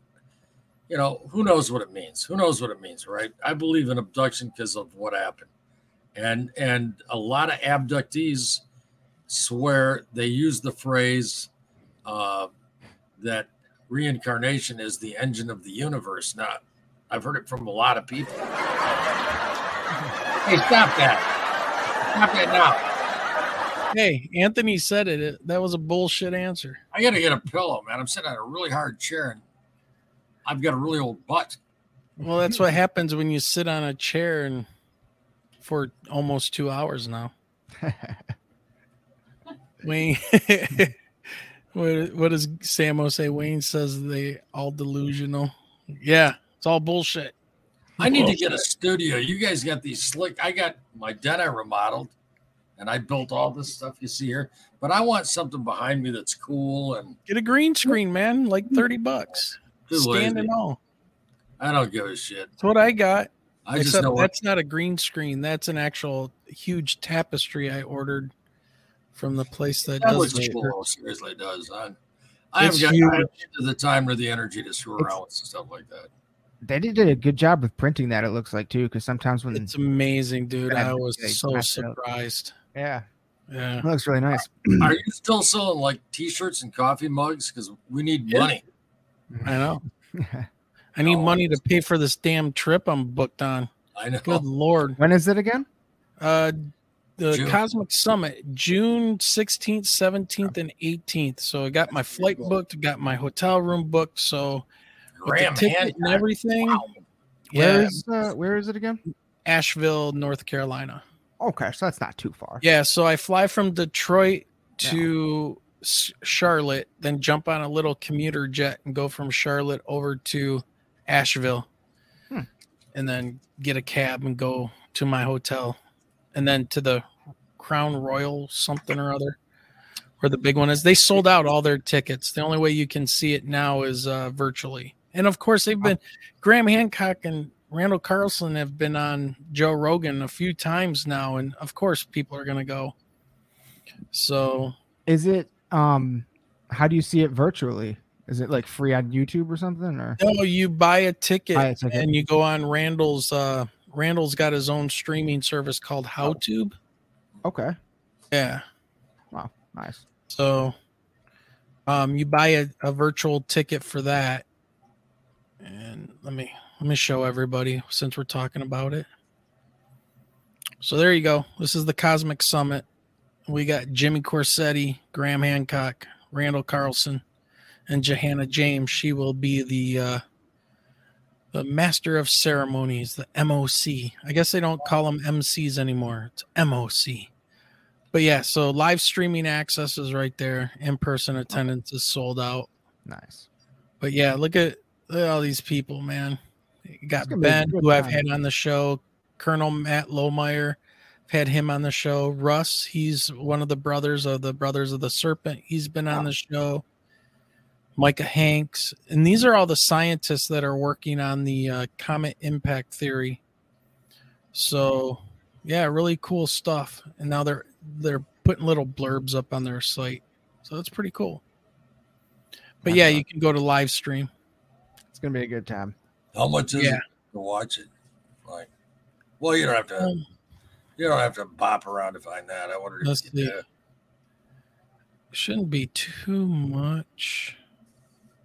you know who knows what it means. Who knows what it means, right? I believe in abduction because of what happened, and and a lot of abductees swear they use the phrase uh, that reincarnation is the engine of the universe. Now, I've heard it from a lot of people. hey, stop that! Stop that now. Hey, Anthony said it. it. That was a bullshit answer. I got to get a pillow, man. I'm sitting on a really hard chair and I've got a really old butt. Well, that's what happens when you sit on a chair and for almost two hours now. Wayne, what, what does Samo say? Wayne says they all delusional. Yeah, it's all bullshit. I need to get a studio. You guys got these slick. I got my den I remodeled and I built all this stuff you see here, but I want something behind me that's cool and Get a green screen, man. Like thirty bucks. Stand and all. I don't give a shit. That's what I got. I just Except know what. that's not a green screen. That's an actual huge tapestry I ordered from the place that That does was the cool. Seriously, does. I, I It's haven't got I huge. haven't the time or the energy to screw It's- around with stuff like that. They did a good job with printing that. It looks like too, because sometimes when It's amazing, dude. I was so messed it up. surprised. yeah, Yeah. it looks really nice. Are you still selling like T-shirts and coffee mugs? Because we need Yeah. money. I know. I need Oh, money to pay for this damn trip I'm booked on. I know. Good lord. when is it again? Uh the June. Cosmic Summit, June 16th, 17th, and 18th. So I got my flight booked, got my hotel room booked. So with the Graham ticket and everything. Wow. Yeah, Where is uh, where is it again? Asheville, North Carolina. Okay, so that's not too far. Yeah, so I fly from Detroit to S Charlotte, then jump on a little commuter jet and go from Charlotte over to Asheville, Hmm. and then get a cab and go to my hotel, and then to the Crown Royal something or other, where the big one is. They sold out all their tickets. The only way you can see it now is uh, virtually, and of course they've been Graham Hancock and Randall Carlson have been on Joe Rogan a few times now, and of course people are gonna go. So Is it um? How do you see it virtually? Is it like free on YouTube or something? Or no, you buy a ticket, Buy a ticket. and you go on Randall's. Uh, Randall's got his own streaming service called HowTube. okay, Yeah, wow, nice. so um, you buy a, a virtual ticket for that, and let me let me show everybody since we're talking about it. So there you go. This is the Cosmic Summit. We got Jimmy Corsetti, Graham Hancock, Randall Carlson, and Johanna James. She will be the uh, the master of ceremonies, the MOC. I guess they don't call them MCs anymore. It's MOC. But yeah, so live streaming access is right there. In person attendance is sold out. Nice. But yeah, look at, look at all these people, man. You got It's gonna be a Ben, who I've time. had on the show, Colonel Matt Lohmeier. I've had him on the show. Russ, he's one of the brothers of the Brothers of the Serpent. He's been on the show. Micah Hanks. And these are all the scientists that are working on the uh, comet impact theory. So, yeah, really cool stuff. And now they're they're putting little blurbs up on their site. So that's pretty cool. But yeah, you can go to live stream. It's gonna be a good time. How much is Yeah. it to watch it? Like, well, you don't have to. Um, You don't have to bop around to find that. I wonder Let's if you see. did. Shouldn't be too much.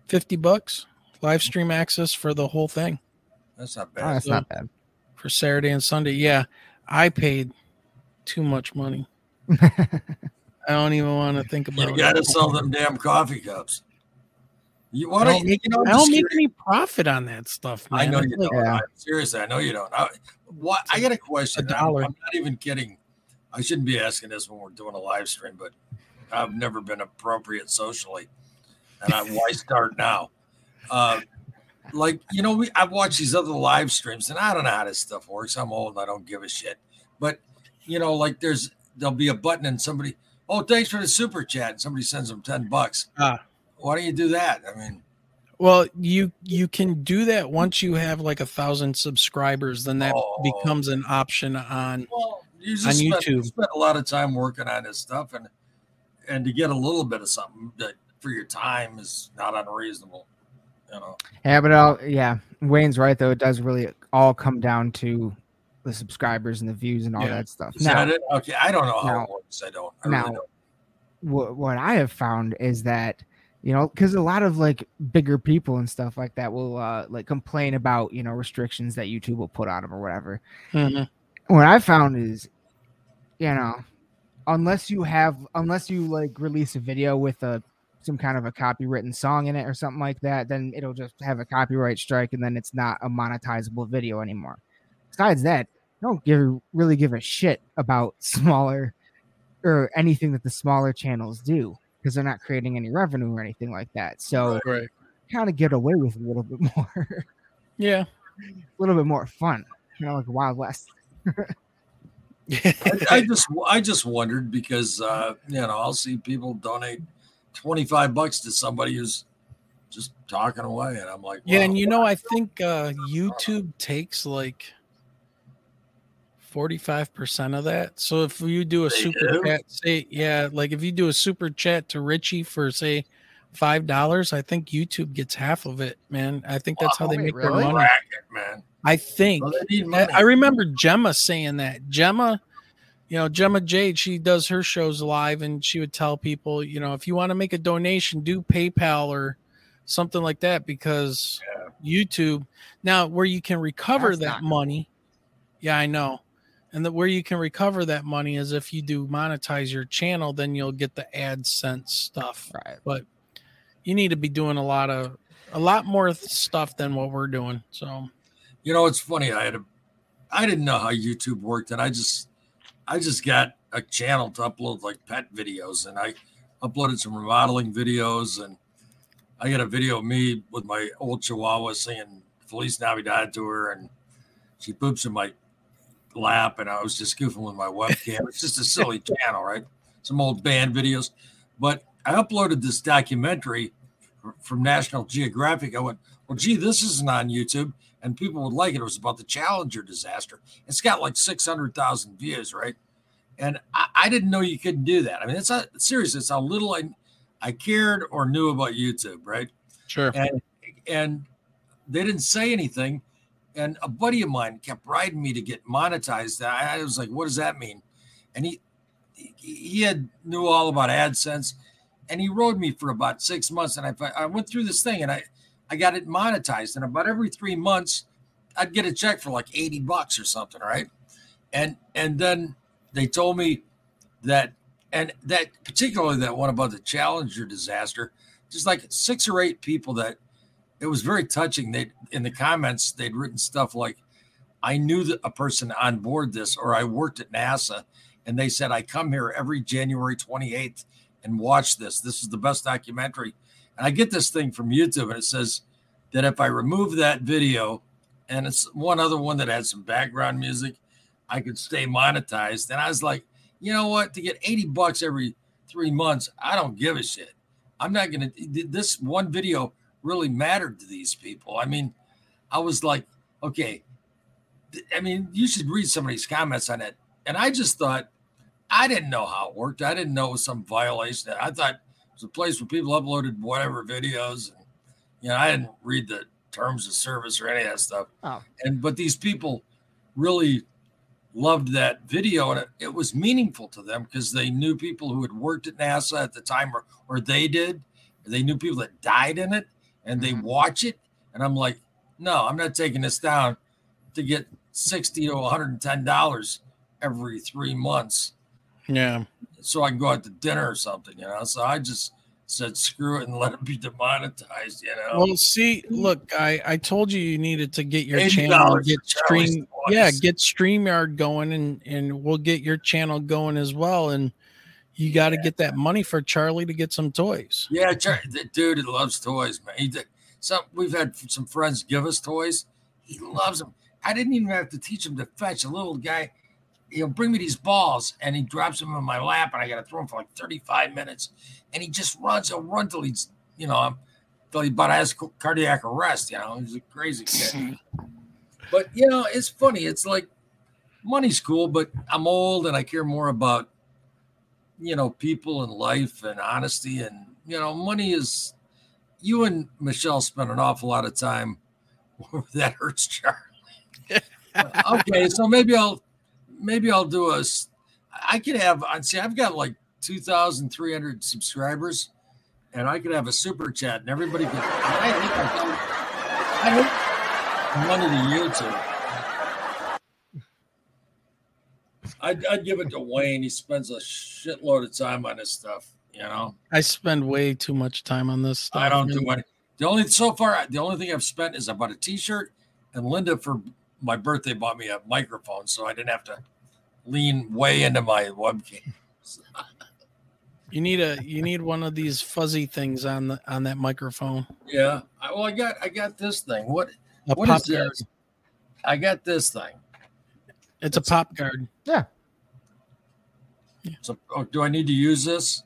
50 bucks live stream access for the whole thing That's not Oh, bad. that's So- not bad. for Saturday and Sunday. Yeah, I paid too much money. I don't even want to think about You it. got to sell them damn coffee cups. You I want to? don't, make, You know, I'm don't make any profit on that stuff, man. I know you like- don't. Yeah. Seriously, I know you don't. I, what? I got a question. A I'm- dollar. I'm, not even kidding. I shouldn't be asking this when we're doing a live stream, but I've never been appropriate socially, and I, why start now? Uh, like you know, we I've watched these other live streams, and I don't know how this stuff works. I'm old, I don't give a shit. But you know, like there's there'll be a button, and somebody, oh, thanks for the super chat, and somebody sends them ten bucks. Ah. Why don't you do that? I mean, Well, you you can do that once you have like a thousand subscribers, then that Oh. becomes an option on. well, you just On spend, YouTube. spend a lot of time working on this stuff, and and to get a little bit of something that for your time is not unreasonable. You know, Yeah, but uh, yeah, Wayne's right though. It does really all come down to the subscribers and the views and all Yeah. that stuff. is Now, that? Okay, I don't know how now- it works. I don't. I really now, don't. what what I have found is that you know because a lot of like bigger people and stuff like that will uh like complain about you know restrictions that YouTube will put on them or whatever. Mhm. What I found is, you know, unless you have unless you like release a video with a some kind of a copywritten song in it or something like that, then it'll just have a copyright strike and then it's not a monetizable video anymore. Besides that, I don't give really give a shit about smaller or anything that the smaller channels do because they're not creating any revenue or anything like that. So Right. kind of get away with a little bit more, yeah. a little bit more fun, you know, like Wild West. I, I just I just wondered because uh, you know I'll see people donate twenty five bucks to somebody who's just talking away, and I'm like, Yeah, and you know, I think uh, YouTube takes like forty-five percent of that. So if you do a They super do? chat, say yeah, like if you do a super chat to Richie for say five dollars, I think YouTube gets half of it. Man, I think that's how they make really? their money. racket, man. I think. Well, they need And money. I remember Gemma saying that. Gemma, you know, Gemma Jade, she does her shows live and she would tell people, you know, if you want to make a donation, do PayPal or something like that because YouTube now where you can recover That's that not cool. money. Yeah, I know. And the, where you can recover that money is if you do monetize your channel, then you'll get the AdSense stuff. Right. But you need to be doing a lot of a lot more th- stuff than what we're doing. So You know, it's funny. I had a, I didn't know how YouTube worked, and I just, I just got a channel to upload like pet videos, and I uploaded some remodeling videos, and I got a video of me with my old Chihuahua singing Feliz Navidad to her, and she poops in my lap, and I was just goofing with my webcam. It's just a silly channel, right? Some old band videos, but I uploaded this documentary from National Geographic. I went, well, gee, this isn't on YouTube and people would like it. It was about the Challenger disaster. It's got like 600,000 views, right? And I, I didn't know you couldn't do that. I mean, it's a, serious. It's how little I, I cared or knew about YouTube, right? sure. And and they didn't say anything. And a buddy of mine kept riding me to get monetized. I, was like, "What does that mean?" And he he- he had knew all about AdSense, and he rode me for about six months. And I I went through this thing, and I I got it monetized. And about every three months, I'd get a check for like eighty bucks or something, right? And and then they told me that and that particularly that one about the Challenger disaster, just like six or eight people that it was very touching. They in the comments they'd written stuff like, "I knew a person on board this, or I worked at NASA, and they said I come here every January 28th and watch this. This is the best documentary." And I get this thing from YouTube, and it says that if I remove that video, and it's one other one that had some background music, I could stay monetized. And I was like, you know what? To get 80 bucks every three months, I don't give a shit. I'm not going to. This one video really mattered to these people. I mean, I was like, okay. I mean, you should read some of these comments on it. And I just thought, I didn't know how it worked. I didn't know it was some violation. I thought it was a place where people uploaded whatever videos. And, you know, I didn't read the terms of service or any of that stuff. Oh. And, but these people really loved that video and it, it was meaningful to them because they knew people who had worked at NASA at the time or, or they did. They knew people that died in it and they Mhm. watch it. And I'm like, no, I'm not taking this down to get 60 to 110 dollars every three months Yeah. so I can go out to dinner or something, you know. So I just said screw it and let it be demonetized, you know. Well, see, look, I I told you you needed to get your channel and get stream, yeah, get Streamyard going, and and we'll get your channel going as well. And you got to get that money for Charlie to get some toys. Yeah, the dude he loves toys, man. He did some. We've had some friends give us toys. He loves them. I didn't even have to teach him to fetch. A little guy, he'll bring me these balls, and he drops them in my lap, and I got to throw them for like thirty-five minutes. And he just runs. He'll run till he's you know, till he about has cardiac arrest. You know, he's a crazy kid. but you know, it's funny. It's like money's cool, but I'm old and I care more about you know people and life and honesty and you know money is. You and Michelle spend an awful lot of time. that hurts, Charlie. okay, so maybe I'll maybe I'll do a. I could have. I see. I've got like two thousand three hundred subscribers, and I could have a super chat, and everybody could. I think I, I hope money to you too. I'd, I'd give it to Wayne. He spends a shitload of time on this stuff. You know, I spend way too much time on this stuff. I don't do man. any. The only so far, the only thing I've spent is I bought a T-shirt, and Linda for my birthday bought me a microphone, so I didn't have to lean way into my webcam. You need a you need one of these fuzzy things on the on that microphone. Yeah. I, well, I got I got this thing. What A what pop is guard. this? I got this thing. It's a pop guard. So, oh, do I need to use this?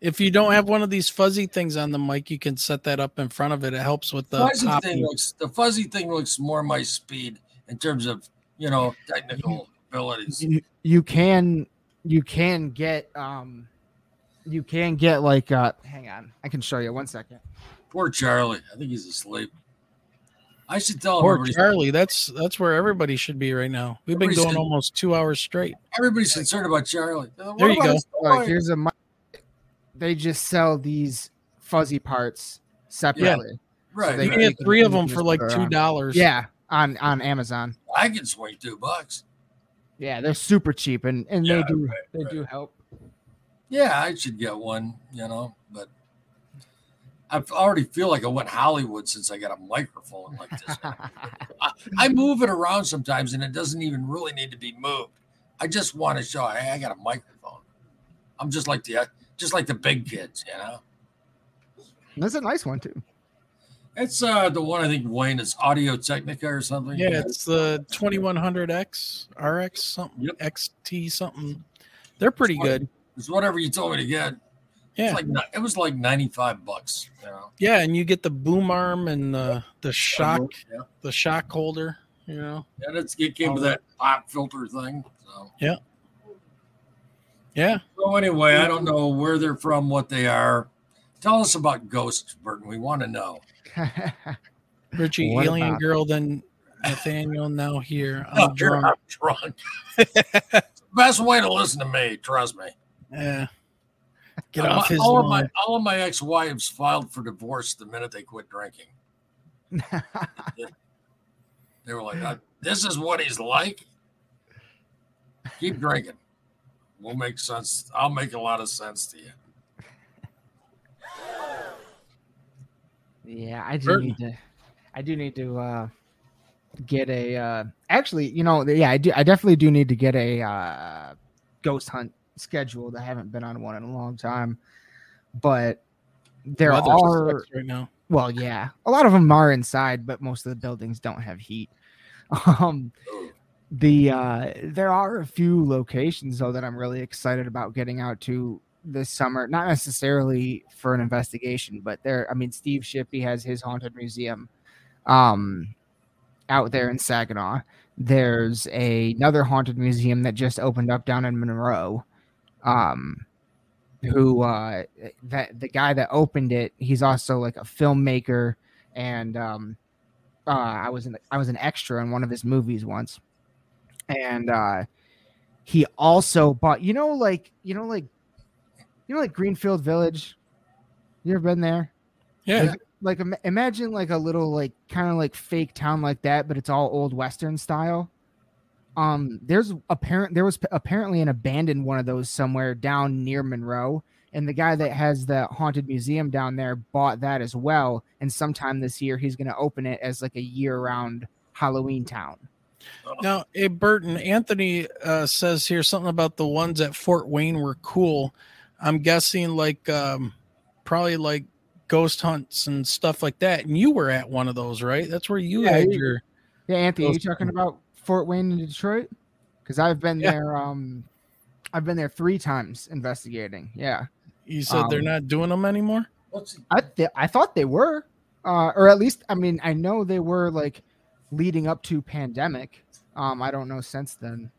If you don't have one of these fuzzy things on the mic, you can set that up in front of it. It helps with the fuzzy pop. thing looks the fuzzy thing looks more my speed in terms of you know technical abilities. You, you can you can get um you can get like uh hang on i can show you one second Poor Charlie. I think he's asleep. I should tell him. Poor everybody's- Charlie. That's that's where everybody should be right now. We've been going almost two hours straight. Everybody's concerned about Charlie. Uh, what There you go. his like toy? here's a mic. they just sell these fuzzy parts separately right. they You can- can get three of them for like two dollars. yeah on on amazon I can swing two bucks. yeah they're super cheap and and Yeah, they do right, they right. do help Yeah, I should get one, you know, but I already feel like I went Hollywood since I got a microphone like this. I, I move it around sometimes and it doesn't even really need to be moved. I just want to show, hey, I got a microphone. I'm just like the just like the big kids, you know. that's a nice one too It's uh the one I think Wayne is Audio Technica or something. Yeah, it's the 2100X, RX something, Yep. XT something. They're pretty It's good. It's whatever you told me to get. Yeah. It's like it was like 95 bucks, you know. Yeah, and you get the boom arm and the the shock Yeah. the shock holder, you know. And it's, it came with that pop filter thing. So. Yeah. Yeah. So anyway, I don't know where they're from, what they are. Tell us about ghosts, Burton. We want to know. Richie, What alien about- girl, then Nathaniel now here. I'm you're drunk. not drunk. Best way to listen to me, trust me. Yeah. Get Uh, off his all of my all of my ex-wives filed for divorce the minute they quit drinking. They were like, "Uh, "This is what he's like. Keep drinking. We'll make sense. I'll make a lot of sense to you." Yeah, I do Burton. need to. I do need to uh, get a. Uh, actually, you know, yeah, I do. I definitely do need to get a uh, ghost hunt scheduled. I haven't been on one in a long time, but there Weather are. right now. Well, yeah, a lot of them are inside, but most of the buildings don't have heat. Um, the uh, there are a few locations though that I'm really excited about getting out to this summer. Not necessarily for an investigation, but there. I mean, Steve Shippy has his haunted museum, um, out there in Saginaw. There's a, another haunted museum that just opened up down in Monroe. Um, who uh that the guy that opened it he's also like a filmmaker and um uh i was in i was an extra in one of his movies once. And uh he also bought you know like you know like you know like greenfield village? You ever been there? Yeah. like im- imagine like a little like kind of like fake town like that but it's all old western style um there's apparent there was apparently an abandoned one of those somewhere down near monroe and the guy that has the haunted museum down there bought that as well and sometime this year he's going to open it as like a year-round halloween town Now, hey, Burton, Anthony uh, says here something about the ones at Fort Wayne were cool. I'm guessing like um, probably like ghost hunts and stuff like that. And you were at one of those, right? That's where you Yeah, had you- your. yeah anthony you talking about fort wayne in detroit because i've been Yeah. there um i've been there three times investigating yeah You said they're Um, not doing them anymore. I th- I thought they were, uh, or at least I mean I know they were like leading up to pandemic. Um, I don't know since then.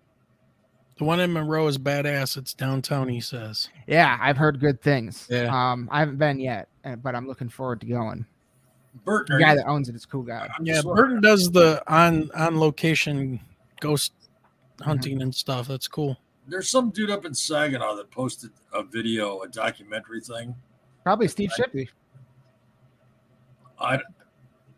The one in Monroe is badass. It's downtown, he says. Yeah, I've heard good things. Yeah. Um, I haven't been yet, uh, but I'm looking forward to going. Burton? The guy that owns it is a cool guy. I'm Yeah, Burton does the on on location ghost mm-hmm. hunting and stuff. That's cool. There's some dude up in Saginaw that posted a video, a documentary thing. Probably Steve Right. Shippy. I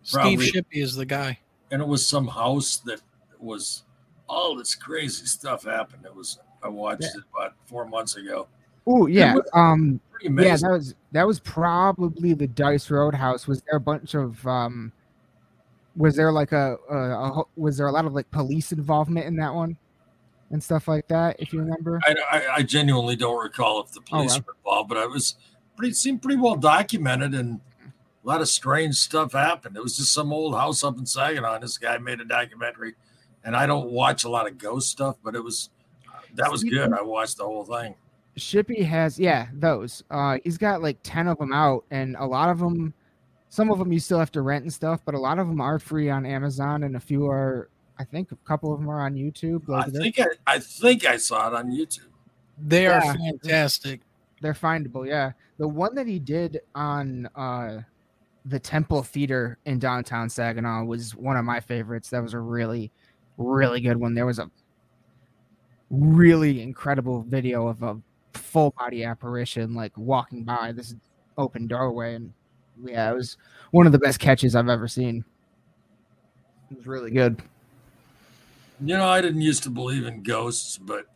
Steve Probably. Shippy is the guy. and it was some house that was all this crazy stuff happened. It was I watched Yeah. it about four months ago. Oh yeah. Um, yeah, that was that was probably the Dice Roadhouse. Was there a bunch of um, was there like a, a, a was there a lot of like police involvement in that one and stuff like that? If you remember. I, I, I genuinely don't recall if the police well. were involved, but I was pretty seemed pretty well documented and a lot of strange stuff happened. It was just some old house up in Saginaw, and this guy made a documentary. And I don't watch a lot of ghost stuff, but it was that was good. I watched the whole thing. Shippy has yeah those. Uh, he's got like ten of them out, and a lot of them, some of them you still have to rent and stuff, but a lot of them are free on Amazon, and a few are. I think a couple of them are on YouTube. I Like they're, think I, I think I saw it on YouTube. They are fantastic. they're findable. Yeah, the one that he did on uh, the Temple Theater in downtown Saginaw was one of my favorites. That was a really, really good one. There was a really incredible video of a full body apparition like walking by this open doorway, and yeah, it was one of the best catches I've ever seen. It was really good. You know, I didn't used to believe in ghosts, but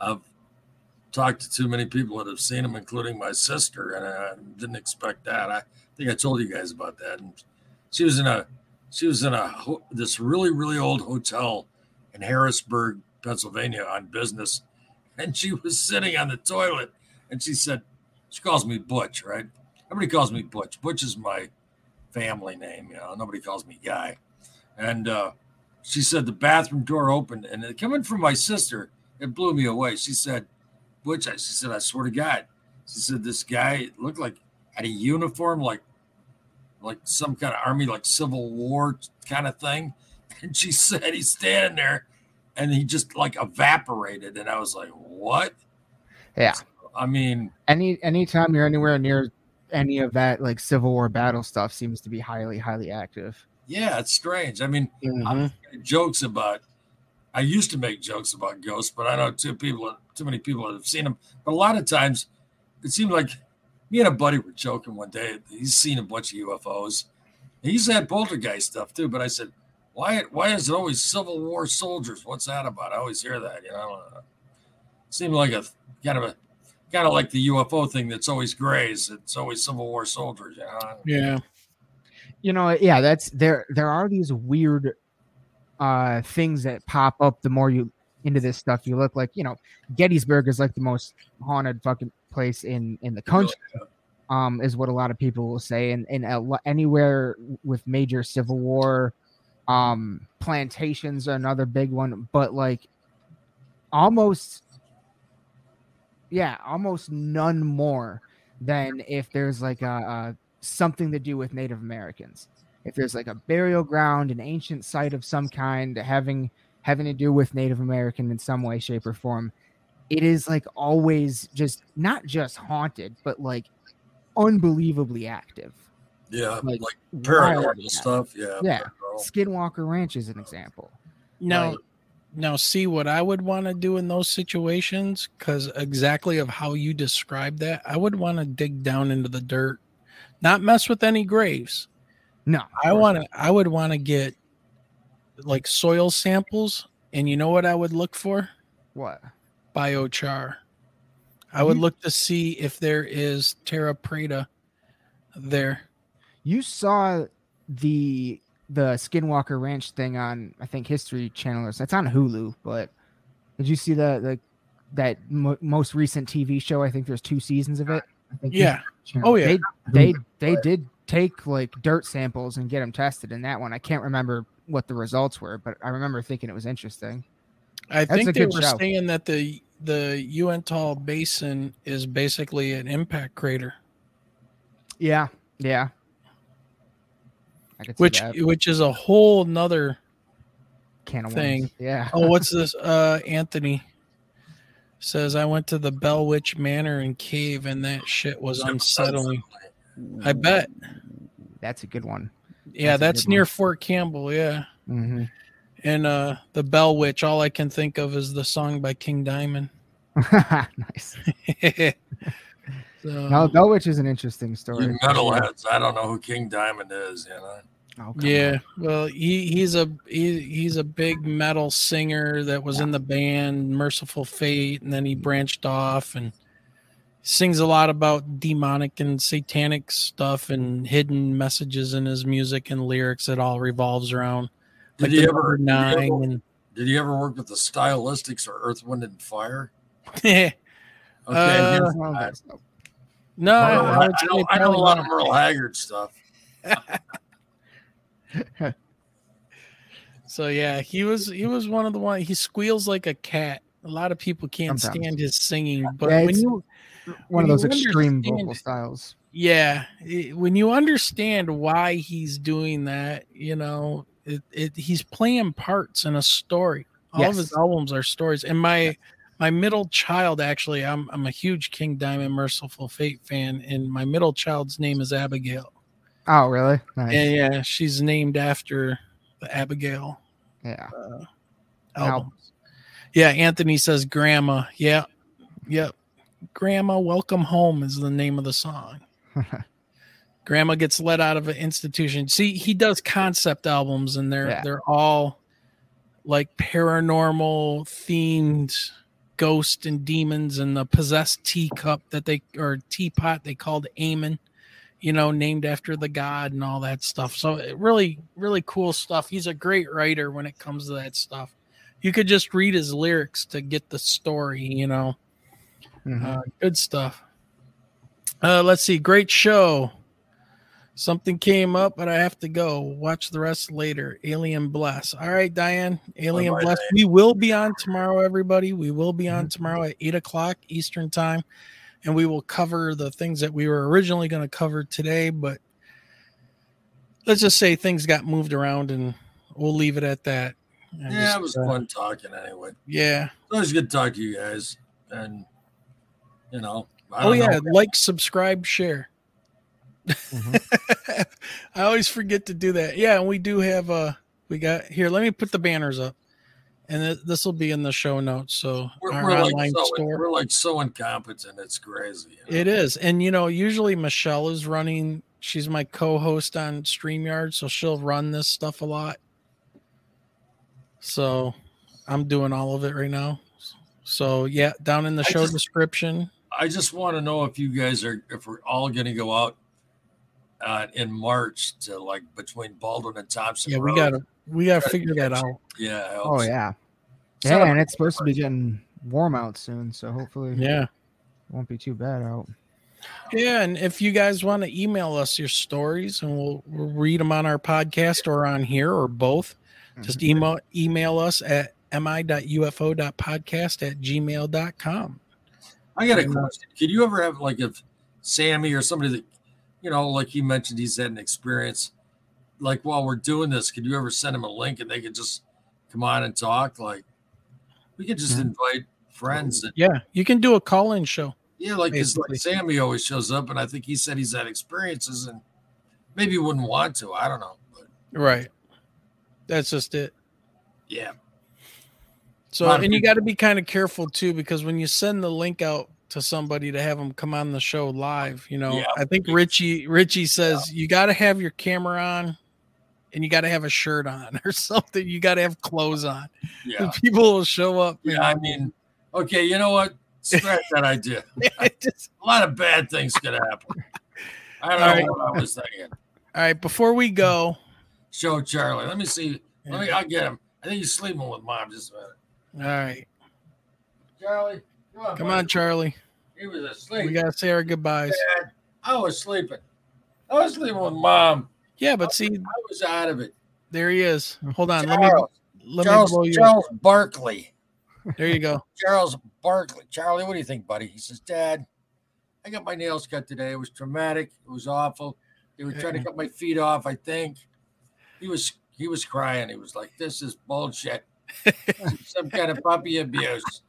I've talked to too many people that have seen them, including my sister, and I didn't expect that. I think I told you guys about that. And she was in a she was in a this really really old hotel in Harrisburg, Pennsylvania, on business, and she was sitting on the toilet, and she said, she calls me Butch, right? Everybody calls me Butch. Butch is my family name, you know. Nobody calls me Guy, and. uh she said the bathroom door opened and coming from my sister it blew me away she said butch she said i swear to god she said this guy looked like had a uniform like like some kind of army like civil war kind of thing and she said he's standing there and he just like evaporated and i was like what Yeah. i mean Any anytime you're anywhere near any of that like Civil War battle stuff seems to be highly highly active. yeah it's strange i mean Mhm. jokes about I used to make jokes about ghosts, but I know too people too many people have seen them. But a lot of times it seemed like me and a buddy were joking one day. He's seen a bunch of UFOs. He's had poltergeist stuff too, but I said, Why why is it always Civil War soldiers? What's that about? I always hear that, you know. Uh, seemed like a kind of a kind of like the UFO thing that's always grays. It's always Civil War soldiers, you know. Yeah. you know yeah that's there there are these weird uh things that pop up the more you into this stuff you look like you know gettysburg is like the most haunted fucking place in in the country um is what a lot of people will say and and a anywhere with major civil war um plantations are another big one but like almost yeah almost none more than if there's like a, a something to do with native americans. If there's like a burial ground an ancient site of some kind having having to do with native american in some way shape or form it is like always just not just haunted but like unbelievably active Yeah, Like, like paranormal stuff. Yeah. Yeah. paranormal. skinwalker ranch is an example Now, Right. now, see what I would want to do in those situations because exactly of how you describe that, I would want to dig down into the dirt, not mess with any graves. no I want to. I would want to get like soil samples, and you know what I would look for? what Biochar. I would You- look to see if there is terra preta there. You saw the the skinwalker ranch thing on i think history channel or it's on hulu but did you see the the that mo- most recent tv show i think there's two seasons of it I think Yeah. Oh, yeah. they they mm-hmm. they did take like dirt samples and get them tested in that one i can't remember what the results were but i remember thinking it was interesting I That's a think they good were show. saying that the the Uintah Basin is basically an impact crater. Yeah, yeah. I could see which that. which is a whole nother can of thing. worms. Yeah. oh what's this uh anthony says i went to the bell witch manor and cave and that shit was unsettling i bet That's a good one. yeah That's a that's near one. fort campbell yeah Mm-hmm. and uh the bell witch all i can think of is the song by king diamond nice. so, No, Bell is an interesting story. You metalheads, I don't know who King Diamond is. You know, Oh, come yeah well he he's a he, he's a big metal singer that was in the band mercyful fate and then he branched off and sings a lot about demonic and satanic stuff and hidden messages in his music and lyrics it all revolves around did like he ever? number Did he nine ever, did he ever work with the Stylistics or Earth, Wind, and Fire? and Okay, Uh, here's- on. I, no I, I, know, I, know, I know a probably lot of. Merle Haggard stuff. so yeah he was he was one of the one he squeals like a cat a lot of people can't Sometimes. stand his singing but Yeah, when you one when of those extreme vocal styles. Yeah, it- when you understand why he's doing that, you know, it, it he's playing parts in a story. All of his albums are stories. And my my middle child actually, I'm I'm a huge King Diamond Mercyful Fate fan, and my middle child's name is Abigail. Oh, really? Nice. And yeah, she's named after the Abigail yeah. uh, albums. Yeah, Anthony says Grandma. Yeah, yep. Grandma, welcome home is the name of the song. Grandma gets let out of an institution. See, he does concept albums, and they're Yeah. they're all like paranormal themed ghost and demons and the possessed teacup that they or teapot they called Amen, you know, named after the god and all that stuff. So it really, really cool stuff. He's a great writer when it comes to that stuff. You could just read his lyrics to get the story, you know. Mhm. Uh, good stuff. Uh, let's see. Great show. Something came up, but I have to go. Watch the rest later. Alien Bless. All right, Diane. Alien Bye-bye, Bless. Diane. We will be on tomorrow, everybody. We will be Mm-hmm. on tomorrow at eight o'clock Eastern time, and we will cover the things that we were originally going to cover today. But let's just say things got moved around, and we'll leave it at that. And Yeah, just, it was uh, fun talking anyway. Yeah. It's always good to talk to you guys. And, you know, Oh yeah, know. like, subscribe, share. Mhm. I always forget to do that. Yeah, and we do have uh we got here. Let me put the banners up, and this will be in the show notes. So we're, our we're, online like so, store. we're like so incompetent. It's crazy. you know? It is, and you know, usually Michelle is running. She's my co-host on Streamyard, so she'll run this stuff a lot. So I'm doing all of it right now. So yeah, down in the I show just- description. I just want to know if you guys are, if we're all going to go out uh, in March to like between Baldwin and Thompson. Yeah, we gotta we gotta Gotta figure that out. Yeah. Oh yeah. Set Yeah, and it's supposed to be getting warm out soon, so hopefully Yeah. it won't be too bad out. Yeah, and if you guys want to email us your stories and we'll, we'll read them on our podcast or on here or both, just email email us at mi.ufo.podcast at gmail.com. I got a uh, question. Could you ever have like if Sammy or somebody that you know, like you mentioned, he's had an experience. Like while we're doing this, could you ever send him a link and they could just come on and talk? Like we could just invite friends. That, Yeah, you can do a call in show. yeah, like like Sammy always shows up, and I think he said he's had experiences, and maybe wouldn't want to. I don't know, but Right. That's just it. yeah, So, and you got to be kind of careful too, because when you send the link out to somebody to have them come on the show live, you know, Yeah. I think Richie Richie says you got to have your camera on, and you got to have a shirt on or something. You got to have clothes on. yeah, People will show up. yeah. I mean, okay, you know what? Scratch that idea. just, A lot of bad things could happen. I don't All know right. what I was thinking. all right. Before we go, Show Charlie. Let me see. Let me. I'll get him. I think he's sleeping with mom. Just a minute. all right, Charlie, come on. come buddy. on, Charlie. He was asleep. We got to say our goodbyes. Dad, I was sleeping. I was sleeping with mom. Yeah, but see, I was out of it. there he is. Hold on. Let me Charles, let Charles, me blow you. Charles Barkley. There you go. Charles Barkley. Charlie, what do you think, buddy? He says, Dad, I got my nails cut today. It was traumatic. It was awful. They were trying to uh-uh. cut my feet off. I think he was he was crying. He was like, "This is bullshit. Some kind of puppy abuse."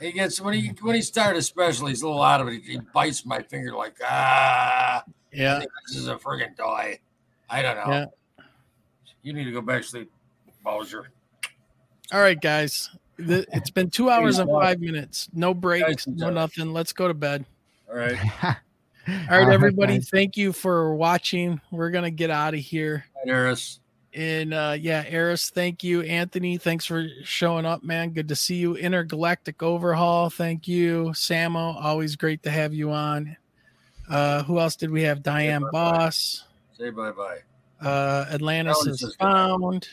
He gets when he when he started, especially he's a little out of it. He, he bites my finger like ah. Yeah. this is a friggin' toy. I don't know. Yeah. You need to go back to sleep, Bowser. All right, guys. The, it's been two hours and five minutes. No breaks, Guys, no nothing. Let's go to bed. All right. All right, everybody. Thank you for watching. We're gonna get out of here. Night, Eris. And uh yeah, Eris, thank you. Anthony, thanks for showing up, man. Good to see you. Intergalactic Overhaul, thank you. Samo, always great to have you on. Uh who else did we have? Diane bye-bye. Boss. Say bye bye. Uh Atlantis is says good night. found.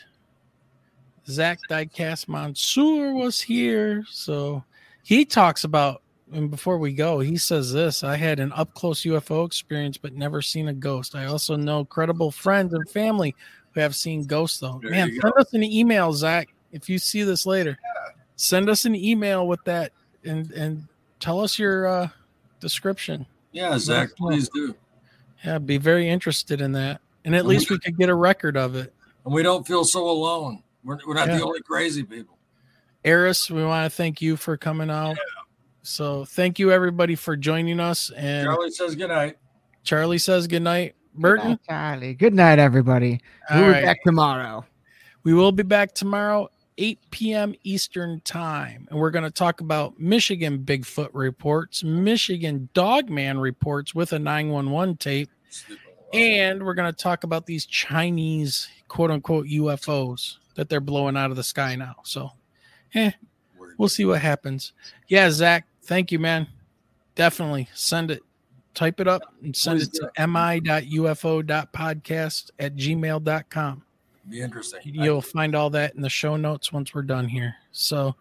Zach Diecast Mansour was here. So he talks about and before we go, he says this I had an up close UFO experience, but never seen a ghost. I also know credible friends and family who have seen ghosts, though. There Man, send us an email, Zach, if you see this later. Send us an email with that and and tell us your uh, description. Yeah, Zach, please do. Yeah, be very interested in that. And at least we could get a record of it. And we don't feel so alone. We're, we're not Yeah. the only crazy people. Eris, we want to thank you for coming out. Yeah. So thank you everybody for joining us. And Charlie says good night. Charlie says good night. Burton, Charlie. Good night, everybody. All we'll right. be back tomorrow. we will be back tomorrow, 8 p.m. Eastern time. And we're going to talk about Michigan Bigfoot reports, Michigan Dogman reports with a 911 tape. And we're going to talk about these Chinese quote unquote UFOs that they're blowing out of the sky now. So, eh, we'll see what happens. Yeah, Zach, thank you, man. Definitely send it, type it up, and send Please it to mi.ufo.podcast at gmail.com. Be interesting. You'll find all that in the show notes once we're done here. So,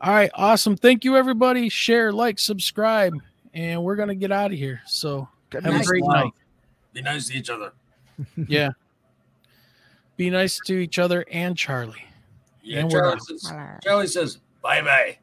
all right, awesome. Thank you, everybody. Share, like, subscribe, and we're going to get out of here. So, Good have a great Wow. night. Be nice to each other. Yeah. Be nice to each other and Charlie. Yeah, And Charlie says, Charlie says bye bye.